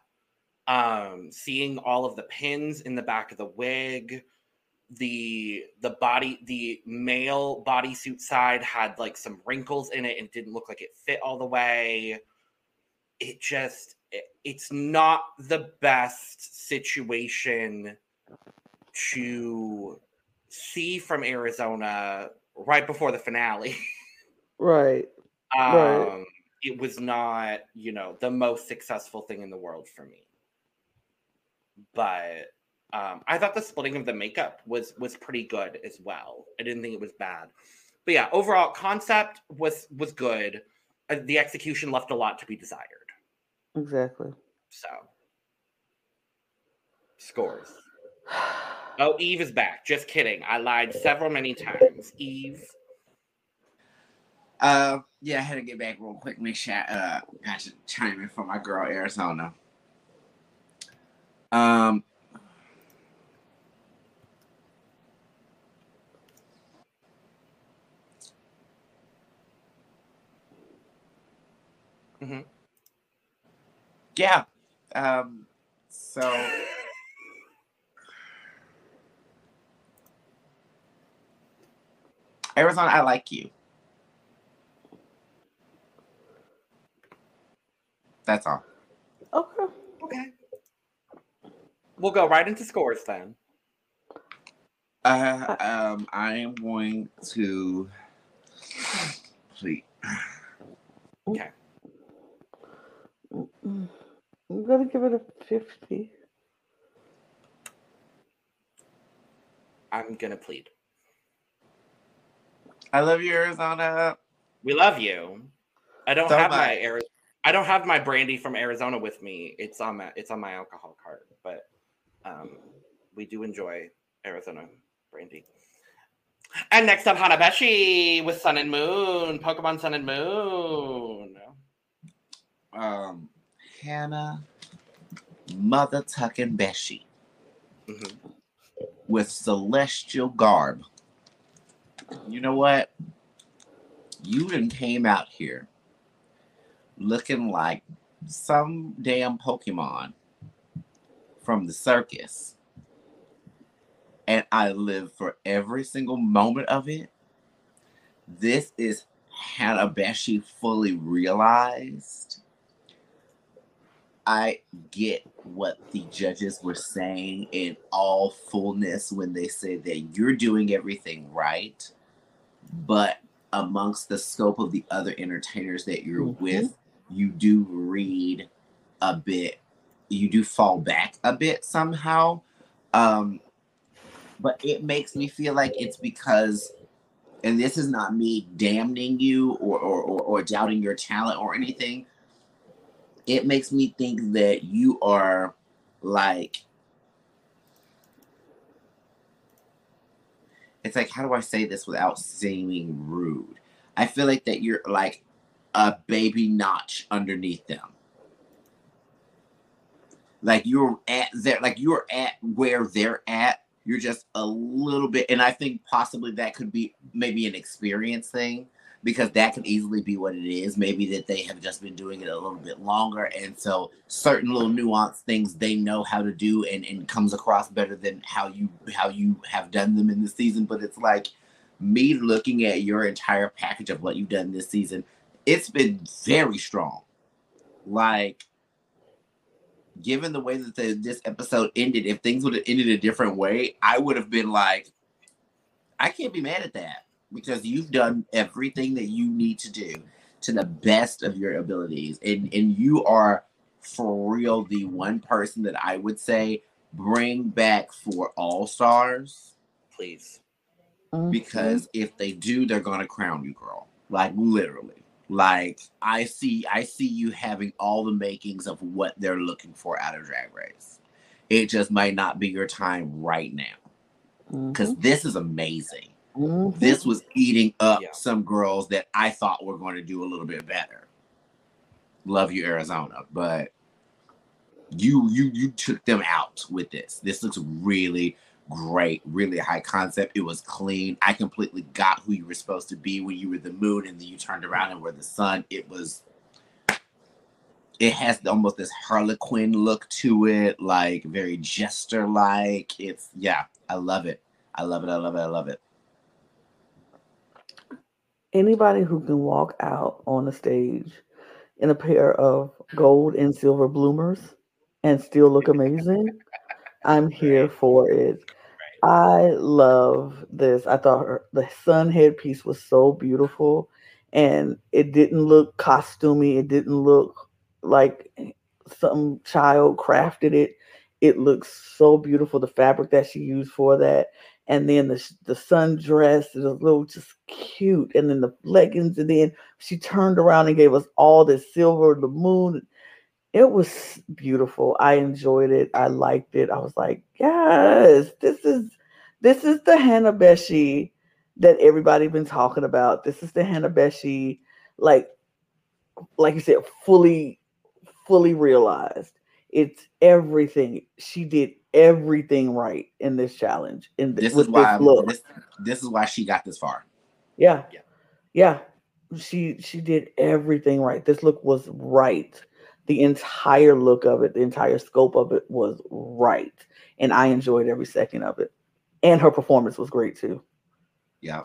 Um, seeing all of the pins in the back of the wig, the the body the male bodysuit side had like some wrinkles in it and didn't look like it fit all the way it just it- it's not the best situation to see from arizona right before the finale Right. um Right. it was not you know the most successful thing in the world for me but um i thought the splitting of the makeup was was pretty good as well. I didn't think it was bad. But yeah overall concept was was good. Uh, the execution left a lot to be desired. Exactly. so. Scores. Oh eve is back. Just kidding. I lied several many times. Eve? Uh, yeah, I had to get back real quick. Make sure I uh, got to chime in for my girl Arizona. Um, Mhm. yeah. Um, so Arizona, I like you. That's all. Okay. okay we'll go right into scores then Uh, um, I am going to. Please. Mm, I'm gonna give it a 50. i'm gonna plead I love you, Arizona. We love you. I don't So have my much. Ari- I don't have my brandy from Arizona with me. It's on my it's on my alcohol card, but um, we do enjoy Arizona brandy. And next up, Hana Beshie with Sun and Moon, Pokemon Sun and Moon. Um, Hana, Mother Tucking Beshi Mhm. with celestial garb. You know what? You done came out here looking like some damn Pokemon from the circus. And I live for every single moment of it. This is Hana Beshie fully realized. I get what the judges were saying in all fullness when they say that you're doing everything right, but amongst the scope of the other entertainers that you're mm-hmm. with, you do read a bit, you do fall back a bit somehow. Um, but it makes me feel like it's because, and this is not me damning you or, or, or, or doubting your talent or anything. It makes me think that you are like it's like how do I say this without seeming rude? I feel like that you're like a baby notch underneath them. Like you're at there, like you're at where they're at. You're just a little bit, and I think possibly that could be maybe an experience thing because that could easily be what it is. Maybe that they have just been doing it a little bit longer, and so certain little nuanced things they know how to do, and, and comes across better than how you how you have done them in the season. But it's like me looking at your entire package of what you've done this season. It's been very strong. Like given the way that the, this episode ended, if things would have ended a different way, I would have been like, I can't be mad at that because you've done everything that you need to do to the best of your abilities. And and you are for real the one person that i would say bring back for all stars. Please. Mm-hmm. because if they do they're gonna crown you girl. Like literally. Like i see i see you having all the makings of what they're looking for out of drag race. It just might not be your time right now. Because mm-hmm. this is amazing Mm-hmm. This was eating up yeah. some girls that I thought were going to do a little bit better. Love you, Arizona, but you you you took them out with this. This looks really great, really high concept. It was clean. I completely got who you were supposed to be when you were the moon, and then you turned around and were the sun. It was. It has almost this Harlequin look to it, like very jester like. It's yeah, I love it. I love it. I love it. I love it anybody who can walk out on a stage in a pair of gold and silver bloomers and still look amazing, I'm here for it. I love this. I thought her, the sun headpiece was so beautiful and it didn't look costumey. It didn't look like some child crafted it. It looks so beautiful. The fabric that she used for that and then the the sundress is a little just cute, and then the leggings, and then she turned around and gave us all this silver, the moon. It was beautiful. I enjoyed it. I liked it. I was like, yes, this is this is the Hana Beshie that everybody been talking about. This is the Hana Beshie, like like you said, fully fully realized. It's everything. She did everything right in this challenge. In this is why this, this, this is why she got this far. Yeah. yeah, yeah. She she did everything right. This look was right. The entire look of it, the entire scope of it was right, and I enjoyed every second of it. And her performance was great too. Yeah.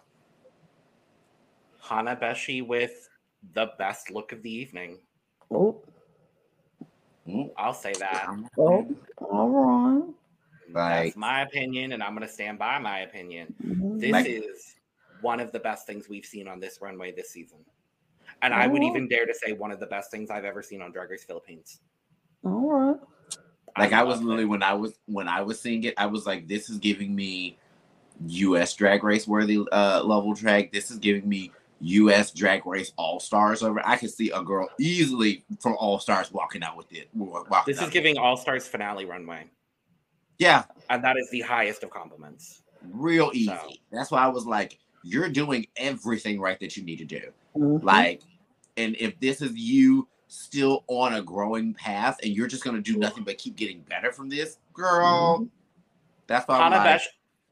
Hana Beshie with the best look of the evening. Oh. Mm. I'll say that. Oh, all right. Like, That's my opinion, and I'm going to stand by my opinion. This like, is one of the best things we've seen on this runway this season. And I would even dare to say one of the best things I've ever seen on Drag Race Philippines. All right. Like I, I was literally it. when I was when I was seeing it, I was like, this is giving me US drag race worthy uh level drag. This is giving me US drag race all stars over. I could see a girl easily from all stars walking out with it. This is giving all stars finale runway. Yeah. And that is the highest of compliments. Real easy. So. That's why I was like, you're doing everything right that you need to do. Mm-hmm. Like, and if this is you still on a growing path and you're just going to do nothing but keep getting better from this, girl, mm-hmm. that's why Hana, like,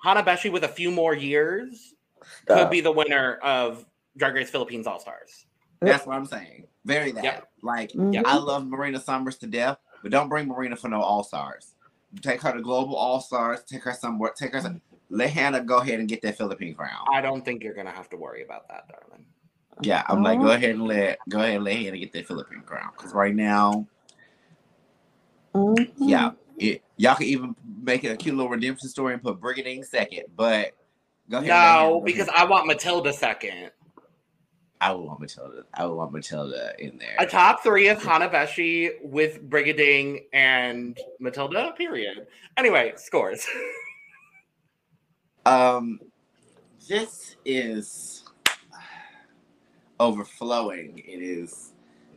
Hana Beshie with a few more years Stop. could be the winner of Drag Race Philippines All Stars. That's what I'm saying. Very that. Yep. Like Mhm. I love Marina Summers to death, but don't bring Marina for no All Stars. Take her to Global All Stars. Take her somewhere. Take her. Some, let Hana go ahead and get that Philippine crown. I don't think you're gonna have to worry about that, darling. Yeah, I'm like, Oh. go ahead and let go ahead and let Hana get that Philippine crown. Because right now, Mhm. yeah, it, y'all can even make it a cute little redemption story and put Brigiding second. But go ahead. and let No, because. I want Matilduh second. I would want Matilduh. I would want Matilduh in there. A top three is Hana Beshie with Brigiding and Matilduh, period. Anyway, scores. Um, this is overflowing. It is,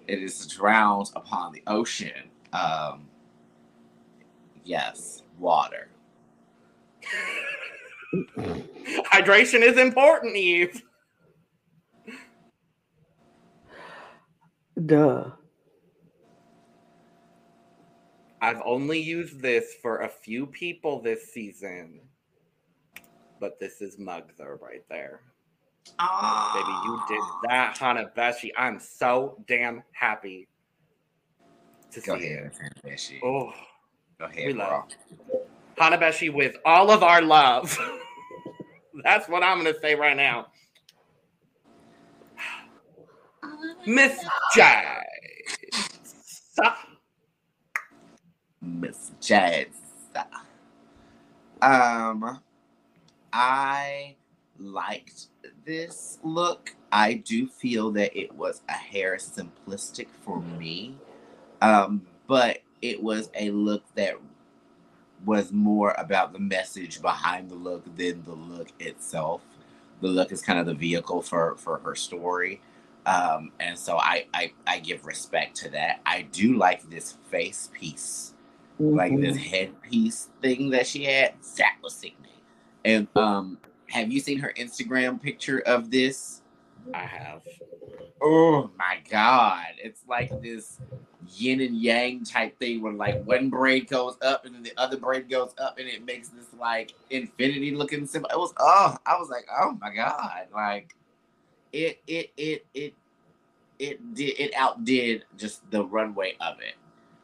it is drowned upon the ocean. Um, yes, water. Hydration is important, Eve. Duh. I've only used this for a few people this season, but this is Mugther right there. Baby, you did ah. that, Hana Beshie. I'm so damn happy to Go see ahead, it. Hana Beshie. Oh, Go ahead, we bro. love Hana Beshie with all of our love. That's what I'm gonna say right now. Miss Jazz. Miss Jazz. Um, I liked this look. I do feel that it was a hair simplistic for me, um, but it was a look that was more about the message behind the look than the look itself. The look is kind of the vehicle for for her story. Um, and so I, I I give respect to that. I do like this face piece like this Mhm. headpiece thing that she had. That was sickening. And um, have you seen her Instagram picture of this? I have. Oh my god. It's like this yin and yang type thing where like one braid goes up and then the other braid goes up and it makes this like infinity looking symbol. It was oh, I was like, oh my god. Like it it it it it did it outdid just the runway of it.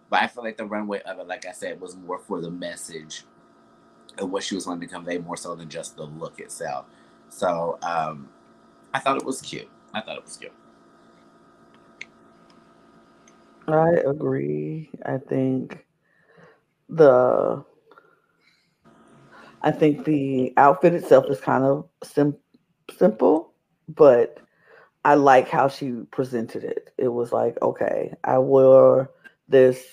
But I feel like the runway of it, like I said, was more for the message and what she was wanting to convey more so than just the look itself. So um I thought it was cute. I thought it was cute. I agree. I think the I think the outfit itself is kind of sim- simple, but I like how she presented it. It was like, okay, I wore this.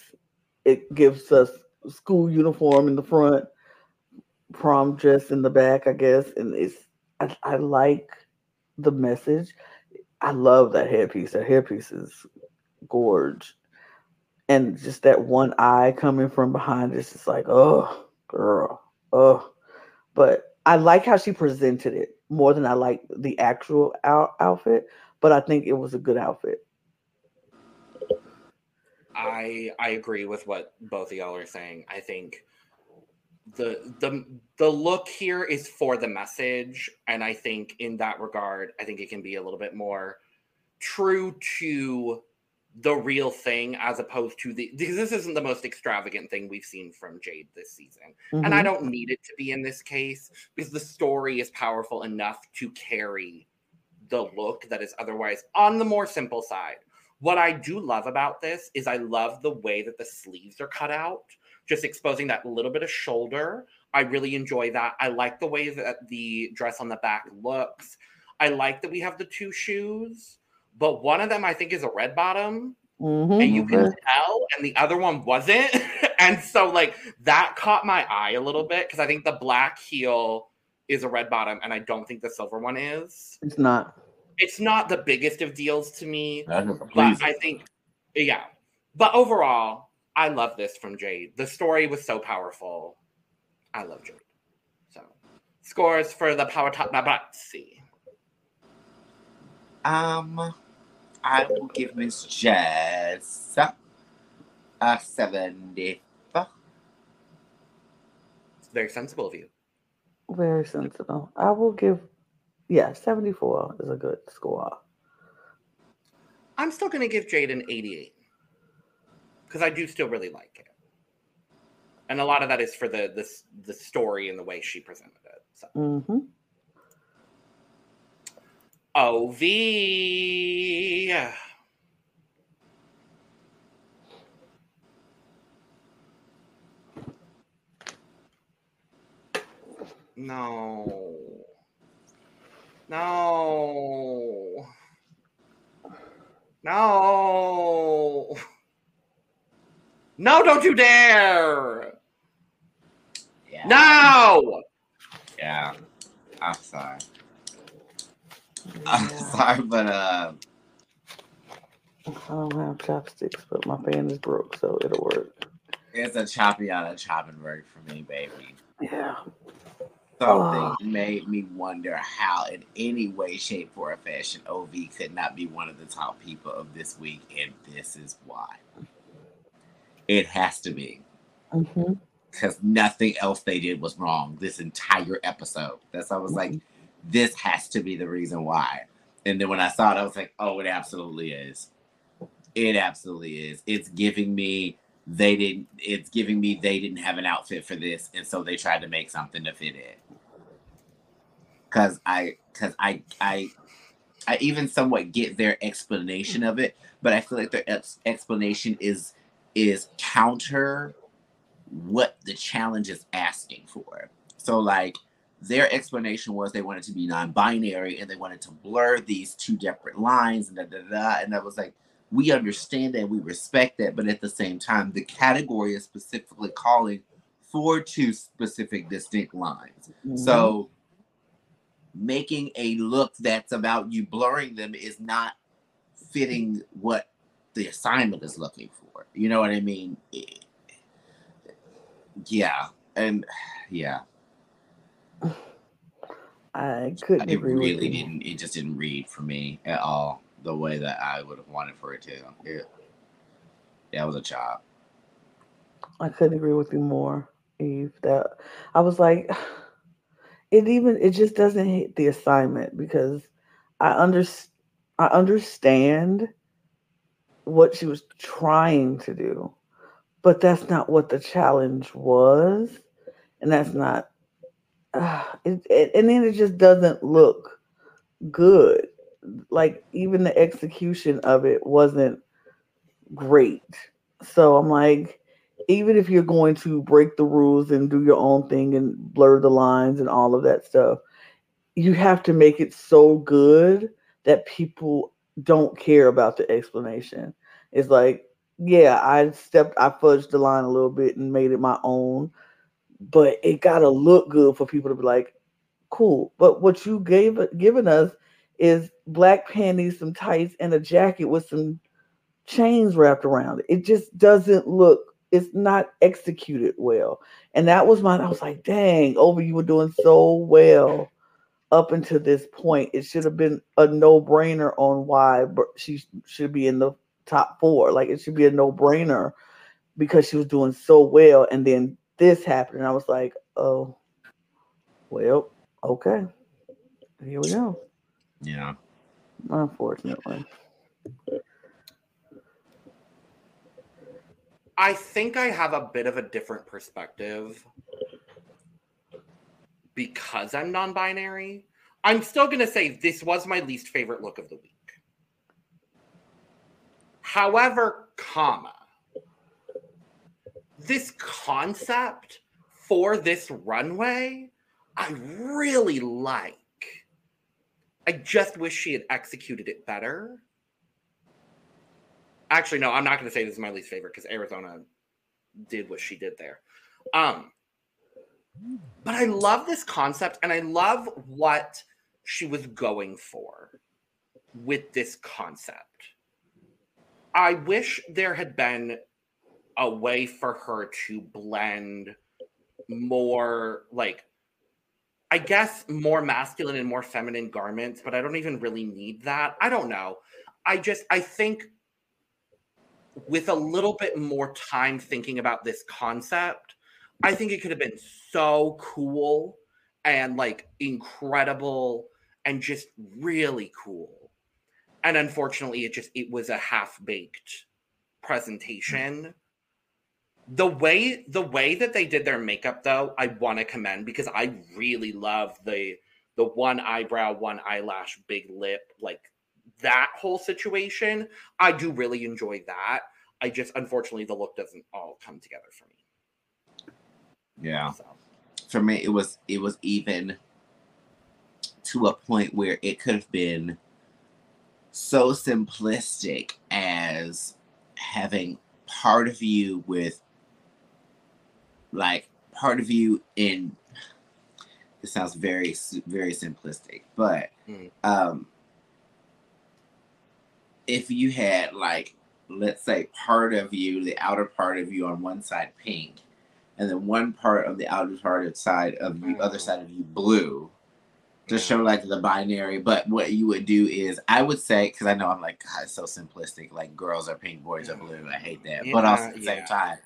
It gives us school uniform in the front, prom dress in the back, I guess, and it's. I, I like the message. I love that headpiece. That headpiece is gorge and just that one eye coming from behind it's just like oh girl oh but i like how she presented it more than i like the actual out- outfit but i think it was a good outfit I I agree with what both of y'all are saying. I think the the the look here is for the message, and I think in that regard, I think it can be a little bit more true to the real thing as opposed to the because this isn't the most extravagant thing we've seen from Jade this season. And I Mhm. don't need it to be in this case because the story is powerful enough to carry the look that is otherwise on the more simple side. What I do love about this is I love the way that the sleeves are cut out, just exposing that little bit of shoulder. I really enjoy that. I like the way that the dress on the back looks. I like that we have the two shoes, but one of them I think is a red bottom Mhm. and you can Okay. tell, and the other one wasn't. and so, like, that caught my eye a little bit because I think the black heel is a red bottom, and I don't think the silver one is. it's not It's not the biggest of deals to me, but. I think, yeah. But overall, I love this from Jade. The story was so powerful. I love Jade. So, scores for the Power Top Nabatsi. Um, I will give Miss Jess a seventy. It's very sensible of you. very sensible i will give yeah 74 is a good score I'm still going to give Jade an 88 because I do still really like it, and a lot of that is for the the the story and the way she presented it. So. Mm-hmm. OV. No. No. No. No, don't you dare. Yeah. No. Yeah. I'm sorry. I'm sorry, but uh, I don't have chopsticks, but my fan is broke, so it'll work. it's a choppy on a chopping work for me, baby. Yeah. Something Oh. made me wonder how, in any way, shape, or fashion, OV could not be one of the top people of this week, and this is why. It has to be Mm-hmm. because nothing else they did was wrong this entire episode. That's I was like, this has to be the reason why. And then when I saw it, I was like, oh, it absolutely is. It absolutely is. It's giving me they didn't. It's giving me they didn't have an outfit for this, and so they tried to make something to fit it. Cause I, cause I, I, I even somewhat get their explanation of it, but I feel like their ex- explanation is is counter what the challenge is asking for. So like their explanation was they wanted to be non-binary and they wanted to blur these two different lines and da da da. And I was like, we understand that, we respect that, but at the same time, the category is specifically calling for two specific distinct lines. Mm-hmm. So making a look that's about you blurring them is not fitting what the assignment is looking for. You know what I mean? Yeah. And yeah, I couldn't it agree really with didn't it just didn't read for me at all the way that I would have wanted for it to. Yeah. Yeah, it was a job. I couldn't agree with you more, Eve. That I was like, it even it just doesn't hit the assignment because I under I understand what she was trying to do, but that's not what the challenge was, and that's not. It, it, and then it just doesn't look good. Like even the execution of it wasn't great. So I'm like, even if you're going to break the rules and do your own thing and blur the lines and all of that stuff, you have to make it so good that people don't care about the explanation. It's like, yeah, I stepped, I fudged the line a little bit and made it my own, but it got to look good for people to be like, cool. But what you gave given us is black panties, some tights, and a jacket with some chains wrapped around it. It just doesn't look it's not executed well. And that was my I was like, dang, over you were doing so well up until this point. It should have been a no-brainer on why she should be in the top 4. Like it should be a no-brainer because she was doing so well and then this happened and I was like, "Oh, well, okay. Here we go." Yeah. Unfortunately. I think I have a bit of a different perspective because I'm non binary. I'm still going to say this was my least favorite look of the week. However, comma, this concept for this runway, I really like. I just wish she had executed it better. Actually, no, I'm not going to say this is my least favorite because Arizona did what she did there. Um, but I love this concept and I love what she was going for with this concept. I wish there had been a way for her to blend more, like, I guess more masculine and more feminine garments, but I don't even really need that. I don't know. I just, I think with a little bit more time thinking about this concept, I think it could have been so cool and like incredible and just really cool. and unfortunately it just it was a half-baked presentation the way the way that they did their makeup though i want to commend because i really love the the one eyebrow one eyelash big lip like that whole situation. I do really enjoy that. I just unfortunately the look doesn't all come together for me. Yeah. so. For me, it was it was even to a point where it could have been so simplistic as having part of you with like part of you in it sounds very very simplistic but Mm. um if you had like let's say part of you the outer part of you on one side pink and then one part of the outer part of side of other Mm. side of you blue to show like the binary. But what you would do is, I would say, because I know I'm like, God, it's so simplistic. Like girls are pink, boys are blue. I hate that. but also Yeah, at the same time,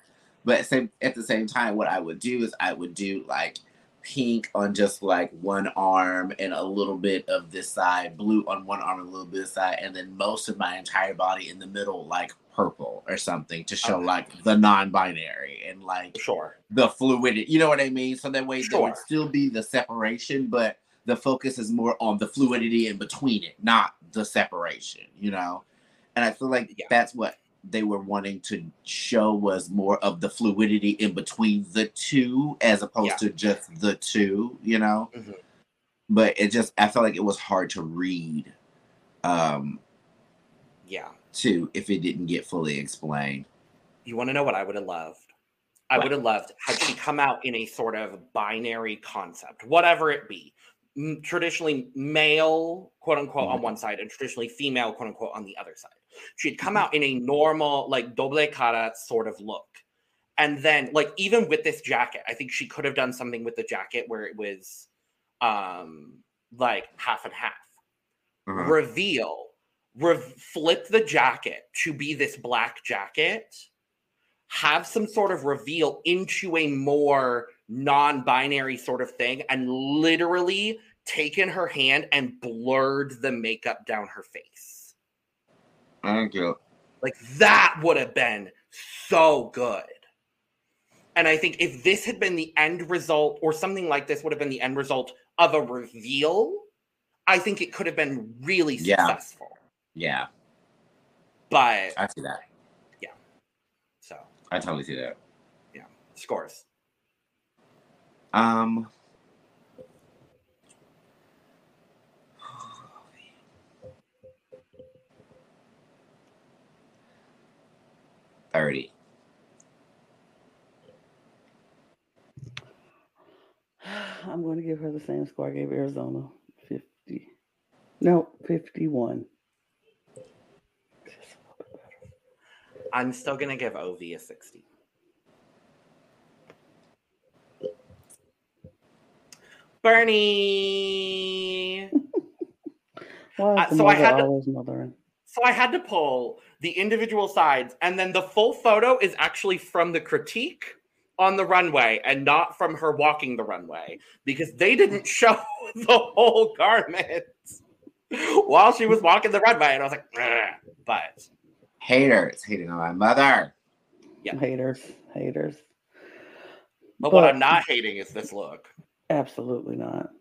but same at the same time, what I would do is I would do like pink on just like one arm and a little bit of this side, blue on one arm and a little bit of this side, and then most of my entire body in the middle, like purple or something, to show Okay. like the non-binary and like sure the fluidity. You know what I mean? So that way there would still be the separation, but the focus is more on the fluidity in between it, not the separation, you know? And I feel like Yeah. that's what they were wanting to show was more of the fluidity in between the two as opposed Yeah. to just the two, you know? Mhm. But it just I felt like it was hard to read um yeah too if it didn't get fully explained. You want to know what I would have loved? I What? would have loved had she come out in a sort of binary concept, whatever it be. Traditionally male, quote unquote, on Mhm. one side, and traditionally female, quote unquote, on the other side. She'd come Mhm. out in a normal, like doble cara sort of look. And then, like, even with this jacket, I think she could have done something with the jacket where it was um like half and half Uh-huh. reveal re- flip the jacket to be this black jacket have some sort of reveal into a more non-binary sort of thing and literally taken her hand and blurred the makeup down her face Thank you. like that would have been so good and i think if this had been the end result or something like this would have been the end result of a reveal i think it could have been really Yeah. successful Yeah, but I see that. Yeah. So I totally see that. Yeah. Scores Um. Thirty. I'm going to give her the same score I gave Arizona 50. No, 51. i'm still gonna give ov a 60 bernie Why Uh, so I had to- mothering? So I had to pull the individual sides, and then the full photo is actually from the critique on the runway and not from her walking the runway because they didn't show the whole garment while she was walking the runway. And I was like, but Haters hating on my mother. Yeah. Haters, haters. but what I'm not hating is this look. Absolutely not.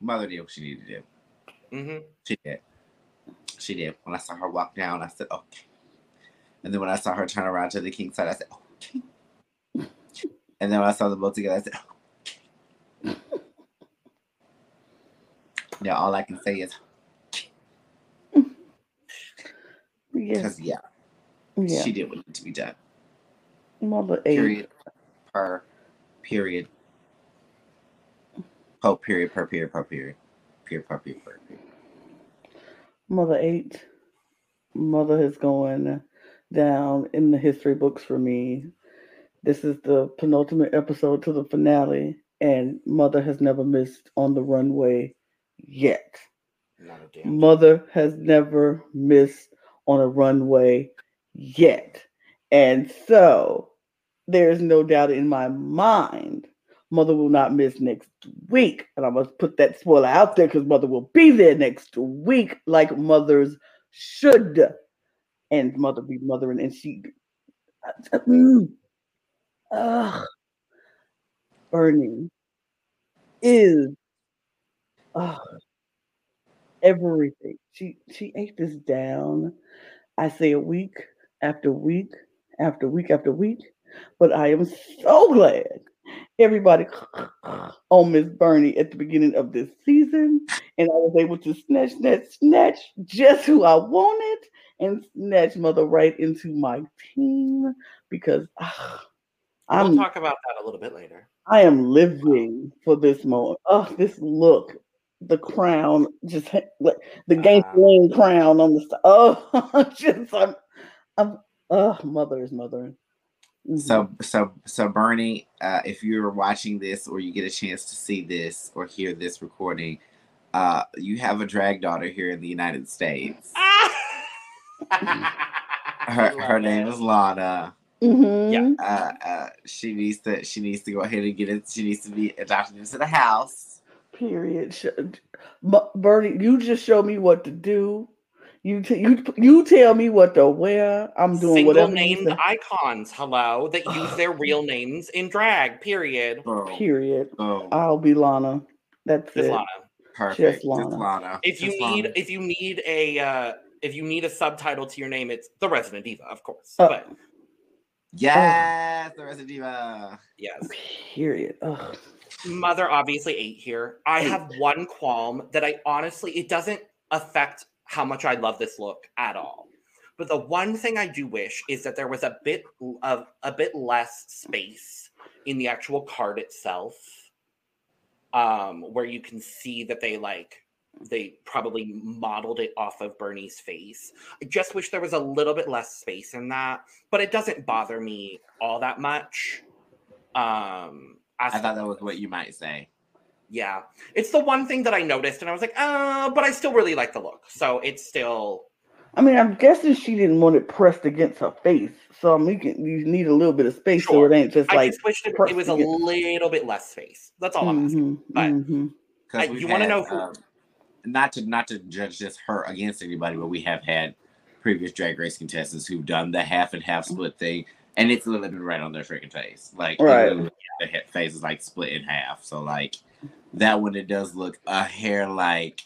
Mother did what she needed to do. hmm She did. She did. When I saw her walk down, I said, okay. And then when I saw her turn around to the king side, I said, okay. And then when I saw them both together, I said, okay. Now all I can say is, Yes. because yeah, Yeah. she did what needed to be done. Mother eight. Period. Per period. Oh, period, per period, per period. Period, per period, per period. Mother eight. Mother is going down in the history books for me. This is the penultimate episode to the finale, and Mother has never missed on the runway yet. Not a damn. Mother has never missed on a runway yet. And so there's no doubt in my mind Mother will not miss next week. And I must put that spoiler out there because Mother will be there next week, like mothers should. And Mother be mothering, and she. Ugh, Bernie is ugh, everything. She she ate this down. I say a week after week after week after week, but I am so glad everybody on Miss Bernie at the beginning of this season, and I was able to snatch, snatch, snatch just who I wanted and snatch Mother right into my team because uh, I'm. We'll talk about that a little bit later. I am living for this moment. Oh, this look, the crown, just like the Gangrene uh, crown on the. Oh, just I'm, I'm. Oh, mother is mothering. Mm-hmm. So so so Bernie, uh, if you're watching this or you get a chance to see this or hear this recording, uh, you have a drag daughter here in the United States. her her name is Lana. Mm-hmm. Yeah. Uh, uh, she needs to she needs to go ahead and get it. She needs to be adopted into the house. Period. Bernie, you just show me what to do. You t- you you tell me what to wear. I'm doing Single whatever. named icons, hello, that use their real names in drag. Period. Oh. Period. Oh. I'll be Lana. That's Just it. Lana. Perfect. Just Lana. Just Lana. If you Just need Lana. if you need a uh if you need a subtitle to your name, it's the Resident Diva, of course. Uh, but Yes, the Resident Diva. yes. Period. Ugh. Mother obviously ate here. I have one qualm that I honestly it doesn't affect how much I love this look at all. But the one thing I do wish is that there was a bit of a bit less space in the actual card itself. Um, where you can see that they like they probably modeled it off of Bernie's face. I just wish there was a little bit less space in that, but it doesn't bother me all that much. Um, I thought that was what you might say. Yeah, it's the one thing that I noticed, and I was like, uh, but I still really like the look. So it's still, I mean, I'm guessing she didn't want it pressed against her face, so I'm making you need a little bit of space so it ain't just I like. just wish it, it was a little bit less space. That's all I'm asking. Mhm, but- mhm. Because Uh, you wanna know who- um, not to not to judge just her against anybody, but we have had previous drag race contestants who've done the half and half split thing, and it's literally been right on their freaking face. Like Right. the he- face is like split in half. So like that one, it does look a hair like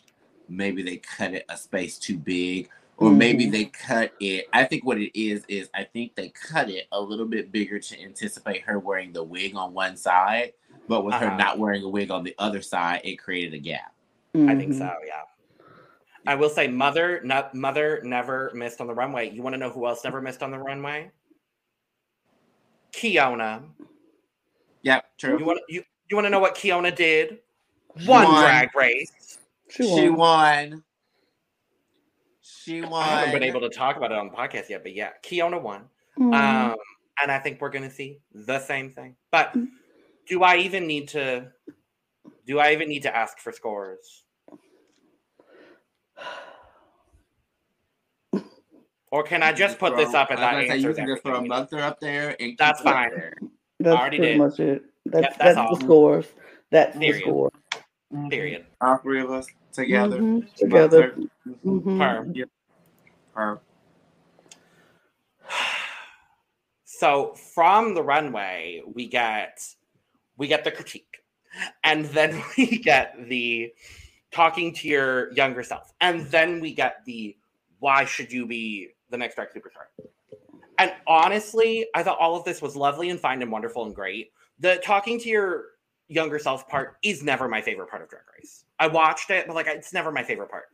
maybe they cut it a space too big. Or maybe Mhm. they cut it. I think what it is is I think they cut it a little bit bigger to anticipate her wearing the wig on one side, but with her Uh-huh. not wearing a wig on the other side, it created a gap. I think so. Yeah. I will say, mother, not mother, never missed on the runway. You want to know who else never missed on the runway? Kiona. Yep, true. You want you you want to know what Kiona did? One won. drag race. She She won. won. She won. I haven't been able to talk about it on the podcast yet, but yeah, Kiona won. Mhm. Um, and I think we're gonna see the same thing. But do I even need to? Do I even need to ask for scores? Or can I just put this up and I not was gonna say, you can just throw a everything? mother up there and keep That's fine. there. That's already pretty did. much it. That's that's that's, all. the scores. That's Period. the score. Period. All three of us together. Mhm, Together. Mother, Mhm. Perm. her. So from the runway, we get we get the critique, and then we get the talking to your younger self, and then we get the why should you be the next drag superstar? And honestly, I thought all of this was lovely and fine and wonderful and great. The talking to your younger self part is never my favorite part of Drag Race. I watched it, but like it's never my favorite part.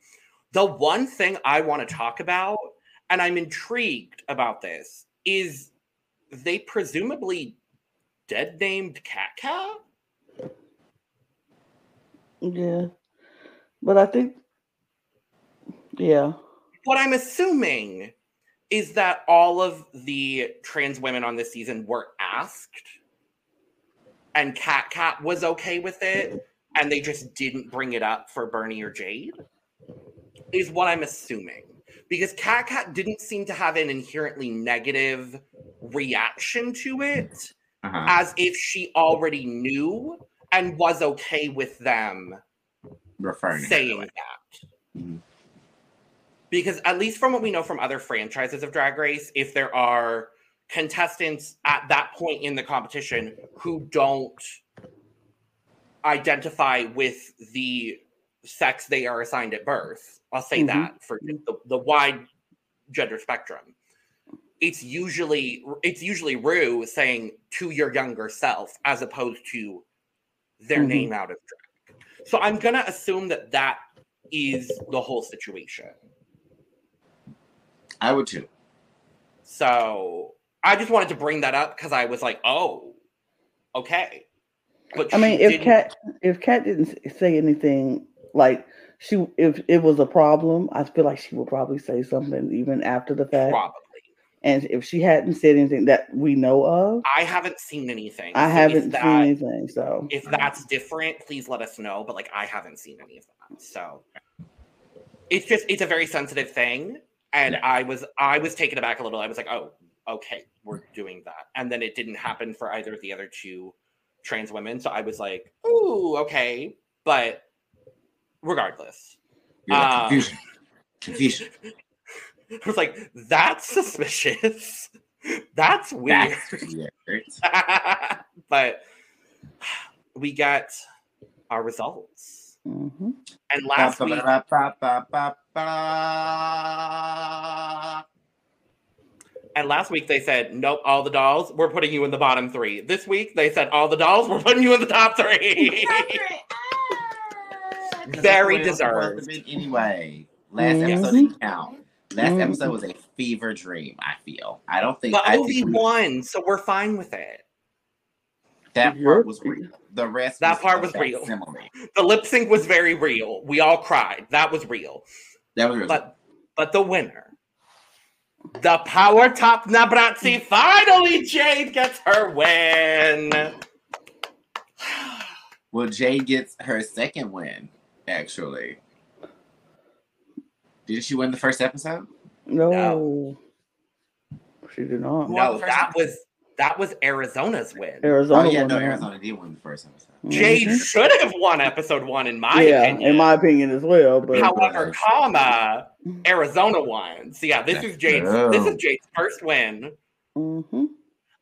The one thing I want to talk about, and I'm intrigued about this, is they presumably dead named KatKat. Yeah. But I think yeah. What I'm assuming is that all of the trans women on this season were asked, and KatKat was okay with it, and they just didn't bring it up for Bernie or Jade. Is what I'm assuming. Because KatKat didn't seem to have an inherently negative reaction to it. Uh-huh. as if she already knew and was okay with them Referring saying that. Mhm. Because at least from what we know from other franchises of Drag Race, if there are contestants at that point in the competition who don't identify with the sex they are assigned at birth, I'll say Mhm. that for the, the wide gender spectrum. It's usually it's usually Ru saying to your younger self as opposed to their Mhm. name out of drag. So I'm gonna assume that that is the whole situation. I would too. So I just wanted to bring that up because I was like, oh, okay. But I mean, if didn't- Kat if Kat didn't say anything like she if it was a problem, I feel like she would probably say something even after the fact. probably And if she hadn't said anything that we know of, I haven't seen anything. I So haven't that- seen anything. So If that's different, please let us know. But like, I haven't seen any of that. So it's just it's a very sensitive thing, and Yeah. I was I was taken aback a little. I was like, oh, okay, we're doing that, and then it didn't happen for either of the other two trans women. So I was like, ooh, okay, but regardless. You're like, Um, confusion. Confusion. I was like, that's suspicious. That's weird. That's weird. but we got our results. mhm. And last week. And last week they said, nope, all the dolls, we're putting you in the bottom three. This week they said, all the dolls, we're putting you in the top three. Because Very that's the way it was supposed deserved. Anyway, last Mhm. episode didn't count. Last Mhm. episode was a fever dream. I feel. I don't think. but I Ovi think we- won, so we're fine with it. that You're- part was real. The rest. That part was real. facsimile. The lip sync was very real. We all cried. That was real. That was real. But but the winner, the power top Nabrazzi, finally Jade gets her win. well, Jade gets her second win. Actually, did she win the first episode? no, she did not. Who No, that was that was Arizona's win. Arizona. oh yeah, won no. Arizona did win the first episode. Jade Mhm. should have won episode one, in my yeah, opinion. in my opinion as well. But However, Right. comma Arizona won. So yeah, this is Jade's. go. This is Jade's first win. Mhm.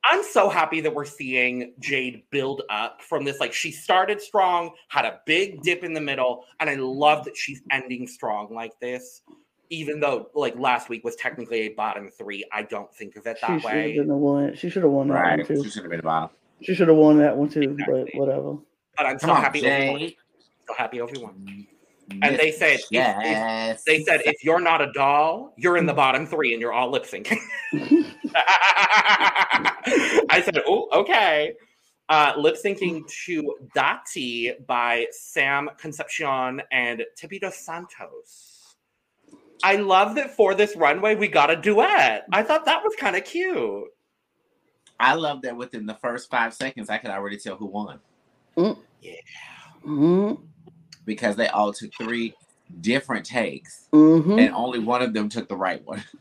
I'm so happy that we're seeing Jade build up from this. Like she started strong, had a big dip in the middle, and I love that she's ending strong like this. Even though like last week was technically a bottom three, I don't think of it she that should have way. been the. She should have won that Right, one too. she should have been the bottom. She should have won that one too. Exactly. But whatever. But I'm so on, happy. Obi won. Jade. So happy Obi won. And they said, if- if- yes. They said if you're not a doll, you're in the bottom three, and you're all lip syncing. I said, oh, okay. Uh, lip syncing to Dati by Sam Concepcion and Tippy Dos Santos. I love that for this runway we got a duet. I thought that was kind of cute. I love that within the first five seconds, I could already tell who won hmm because they all took three different takes, hmm and only one of them took the right one.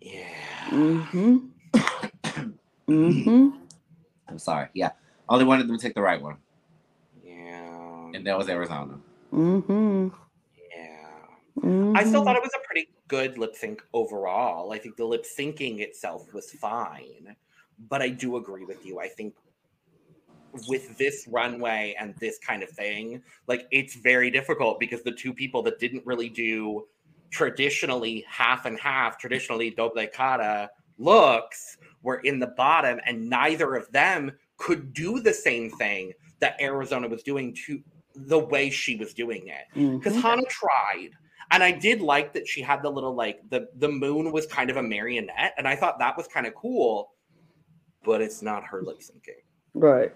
Yeah. hmm hmm I'm sorry. Yeah, only one of them took the right one, Yeah. and that was Arizona. hmm Yeah. I still thought it was a pretty good lip sync overall. I think the lip syncing itself was fine, but I do agree with you. I think with this runway and this kind of thing, like it's very difficult because the two people that didn't really do traditionally half and half, traditionally doble cara looks were in the bottom, and neither of them could do the same thing that Arizona was doing to the way she was doing it because Mhm. Hana tried. And I did like that she had the little like the the moon was kind of a marionette, and I thought that was kind of cool, but it's not her lip syncing. Right.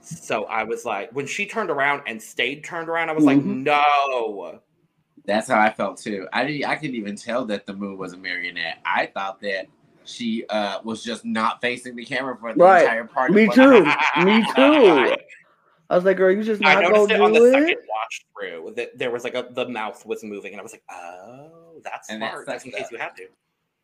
So I was like, when she turned around and stayed turned around, I was like, Mhm. no. That's how I felt too. I didn't. I couldn't even tell that the moon was a marionette. I thought that she uh, was just not facing the camera for the Right. entire party. Me too. Me too. I was like, girl, you just I not noticed gonna it on do the it. second watch through that there was like a the mouth was moving, and I was like, oh, that's And smart. that's Just in case you had to.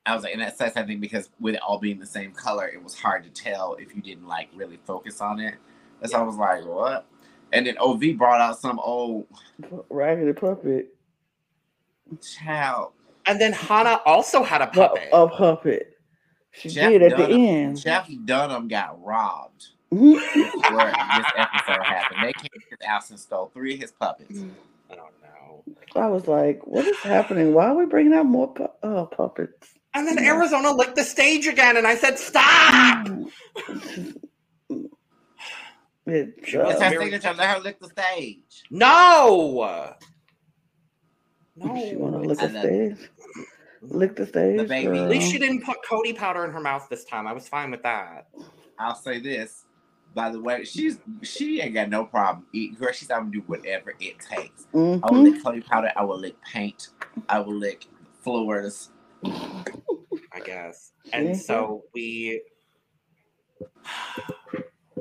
I was like, and that says something because with it all being the same color, it was hard to tell if you didn't like really focus on it. And so I was like, what? And then OV brought out some old Raggedy puppet. child. And then Hana also had a puppet. A puppet. She Jeff did at the end. Jeff Dunham got robbed. This is where this episode happened. They came to his house and stole three of his puppets. I don't know. I was like, what is happening? Why are we bringing out more pu- uh, puppets? And then Arizona licked the stage again, and I said, "Stop!" It, She was It's uh, her very- signature. Let her lick the stage. No. No. she want to lick the stage. Lick the stage. The baby. At least she didn't put Cody powder in her mouth this time. I was fine with that. I'll say this. By the way, she's she ain't got no problem eating. Girl, she's gonna do whatever it takes. I will Mhm. lick Cody powder. I will lick paint. I will lick floors. I guess. And Mhm. so we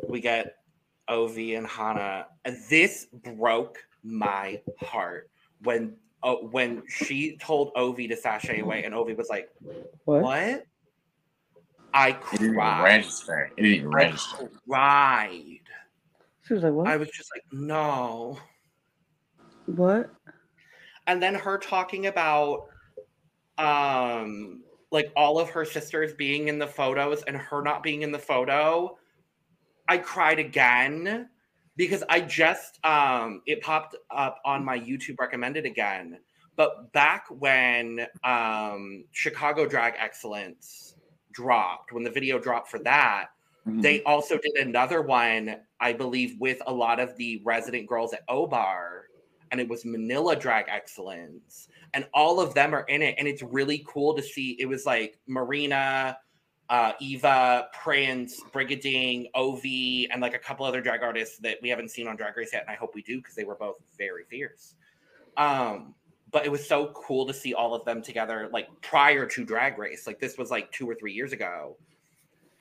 we get Ovi and Hana. And this broke my heart when uh, when she told Ovi to sashay away, and Ovi was like, What? "What?" I It didn't even register. It didn't even I register. cried. She was like, what? I was just like, "No." what? and then her talking about um like all of her sisters being in the photos and her not being in the photo i cried again because i just um it popped up on my youtube recommended again but back when um chicago drag excellence dropped when the video dropped for that Mhm. they also did another one, I believe, with a lot of the resident girls at Obar, and it was Manila Drag Excellence, and all of them are in it, and it's really cool to see. It was like Marina, uh, Eva, Prince, Brigiding, Ovi, and like a couple other drag artists that we haven't seen on Drag Race yet, and I hope we do because they were both very fierce. Um, but it was so cool to see all of them together, like prior to Drag Race. Like this was like two or three years ago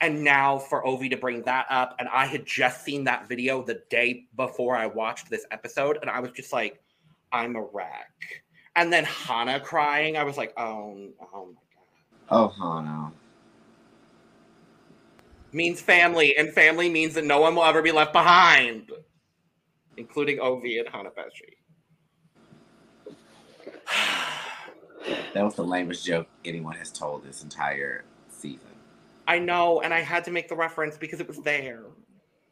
and now for Ovi to bring that up, and I had just seen that video the day before I watched this episode, and I was just like, I'm a wreck. And then Hana crying, I was like, oh, oh my god. Oh, Hana. Means family, and family means that no one will ever be left behind, including Ovi and Hana Beshie. That was the lamest joke anyone has told this entire season. I know, and I had to make the reference because it was there.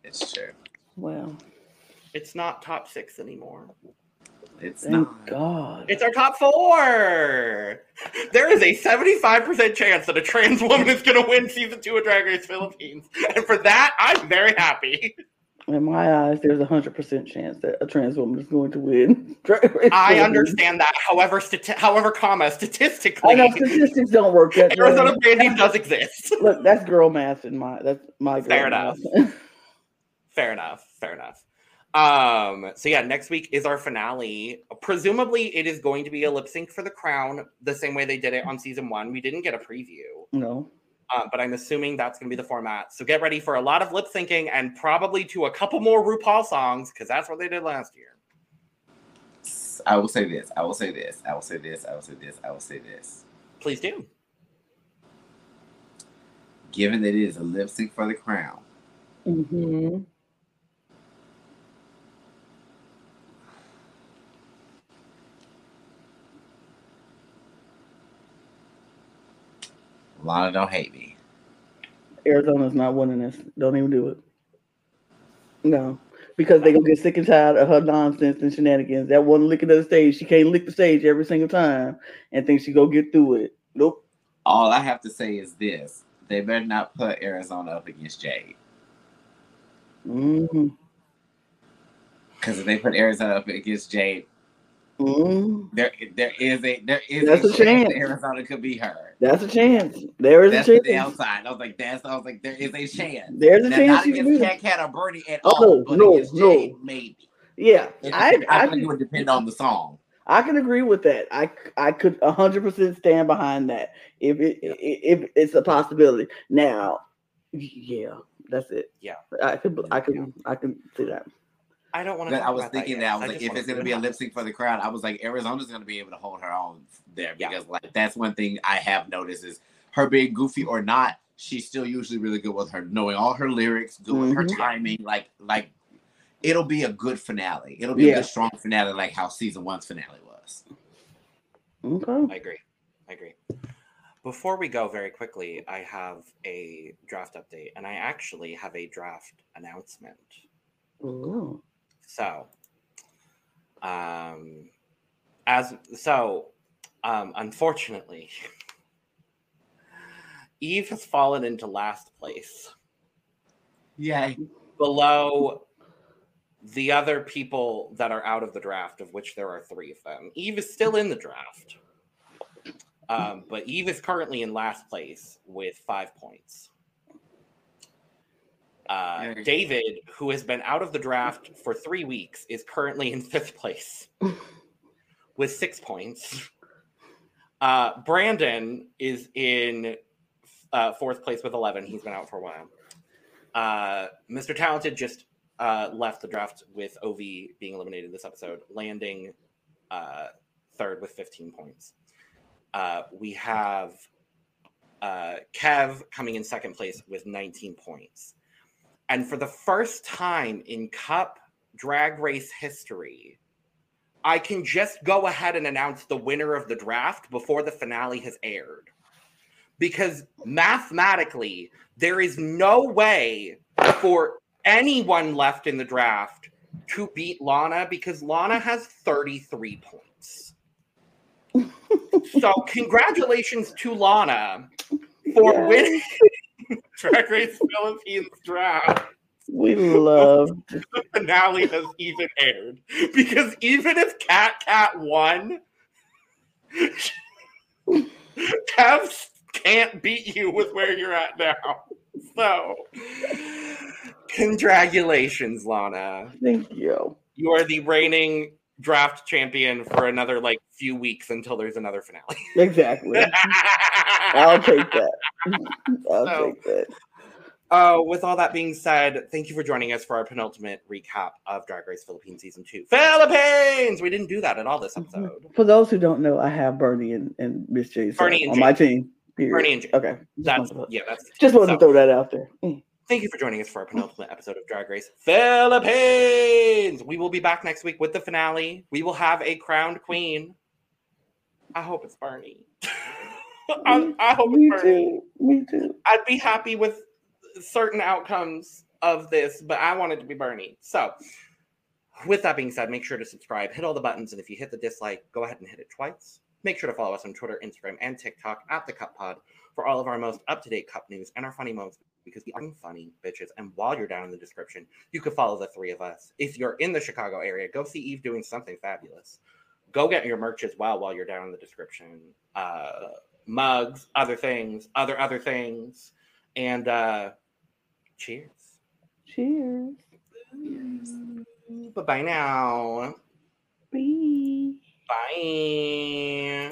It's true. Well, It's not top six anymore. It's thank not. God. It's our top four. There is a 75% chance that a trans woman is going to win season two of Drag Race Philippines. And for that, I'm very happy. In my eyes, there's a hundred percent chance that a trans woman is going to win. Drag Race I Philippines. understand that. However, stati- however, comma, statistically. I know statistics don't work that way. Arizona Brandy does exist. Look, that's girl math in my that's my girl Fair math. Fair enough. Fair enough. Um, so yeah, next week is our finale. Presumably, it is going to be a lip sync for the crown, the same way they did it on season one. We didn't get a preview. no. Um, but I'm assuming that's going to be the format. So get ready for a lot of lip syncing and probably to a couple more RuPaul songs because that's what they did last year. I will say this. I will say this. I will say this. I will say this. I will say this. Please do. Given that it is a lip sync for the crown, hmm Lana don't hate me. Arizona's not winning this. Don't even do it. No, because they gonna get sick and tired of her nonsense and shenanigans. That one licking of the stage, she can't lick the stage every single time and think she go get through it. Nope. All I have to say is this: they better not put Arizona up against Jade. hmm Because if they put Arizona up against Jade, hmm there there is a there is That's a, a chance, chance. that Arizona could be her. That's a chance. There is That's a the chance. downside. I was like, that's I was like, there is a chance. There's a Now, chance not against Cat. Cat or Bernie at Oh, all, but no, against no. Jade, maybe. Yeah, It, I, I, I, think it would depend on the song. I can agree with that. I I could hundred percent stand behind that if it if it's a possibility. Now, yeah, that's it. Yeah. I could I could I can see that. I don't want to. I was thinking that I was I like, if it's gonna be a lip sync for the crowd, I was like, Arizona's gonna be able to hold her own there Yeah. because like that's one thing I have noticed is her being goofy or not, she's still usually really good with her knowing all her lyrics, good with her mm-hmm. timing. Like like it'll be a good finale. It'll be Yeah. a good strong finale, like how season one's finale was. Okay. I agree. I agree. Before we go very quickly, I have a draft update, and I actually have a draft announcement. Ooh. So, um, as so, um, unfortunately, Eve has fallen into last place Yay. below the other people that are out of the draft, of which there are three of them. Eve is still in the draft, um, but Eve is currently in last place with five points. Uh, David, who has been out of the draft for three weeks, is currently in fifth place with six points. Uh, Brandon is in uh, fourth place with 11. He's been out for a while. Uh, Mr. Talented just uh, left the draft with OV being eliminated this episode, landing uh, third with 15 points. Uh, we have uh, Kev coming in second place with 19 points. And for the first time in Cup Drag Race history, I can just go ahead and announce the winner of the draft before the finale has aired. Because mathematically, there is no way for anyone left in the draft to beat Lana because Lana has 33 points. so, congratulations to Lana for winning Drag Race Philippines draft. We love The finale has even aired because even if KatKat won, Kev can't beat you with where you're at now. So, congratulations, Lana. thank you. You are the reigning draft champion for another like few weeks until there's another finale. Exactly. I'll take that. I'll So- take that. Uh, with all that being said, thank you for joining us for our penultimate recap of Drag Race Philippines season two. Philippines! We didn't do that at all this episode. For those who don't know, I have Bernie and, and Miss J Bernie and on Jay. my team. Period. Bernie and Jay. Okay. That's yeah, that's just wanted so- to throw that out there. Mm. Thank you for joining us for our penultimate episode of Drag Race Philippines. We will be back next week with the finale. We will have a crowned queen. I hope it's Bernie. I, I hope Me too. Me too. I'd be happy with certain outcomes of this, but I want it to be Bernie. So, with that being said, make sure to subscribe, hit all the buttons, and if you hit the dislike, go ahead and hit it twice. Make sure to follow us on Twitter, Instagram, and TikTok at the Cup Pod for all of our most up to date Cup news and our funny moments because we are funny bitches. And while you're down in the description, you could follow the three of us. If you're in the Chicago area, go see Eve doing something fabulous. Go get your merch as well while you're down in the description. Uh, mugs, other things, other other things, and uh, cheers. Cheers. Bye bye now. Bye. Bye.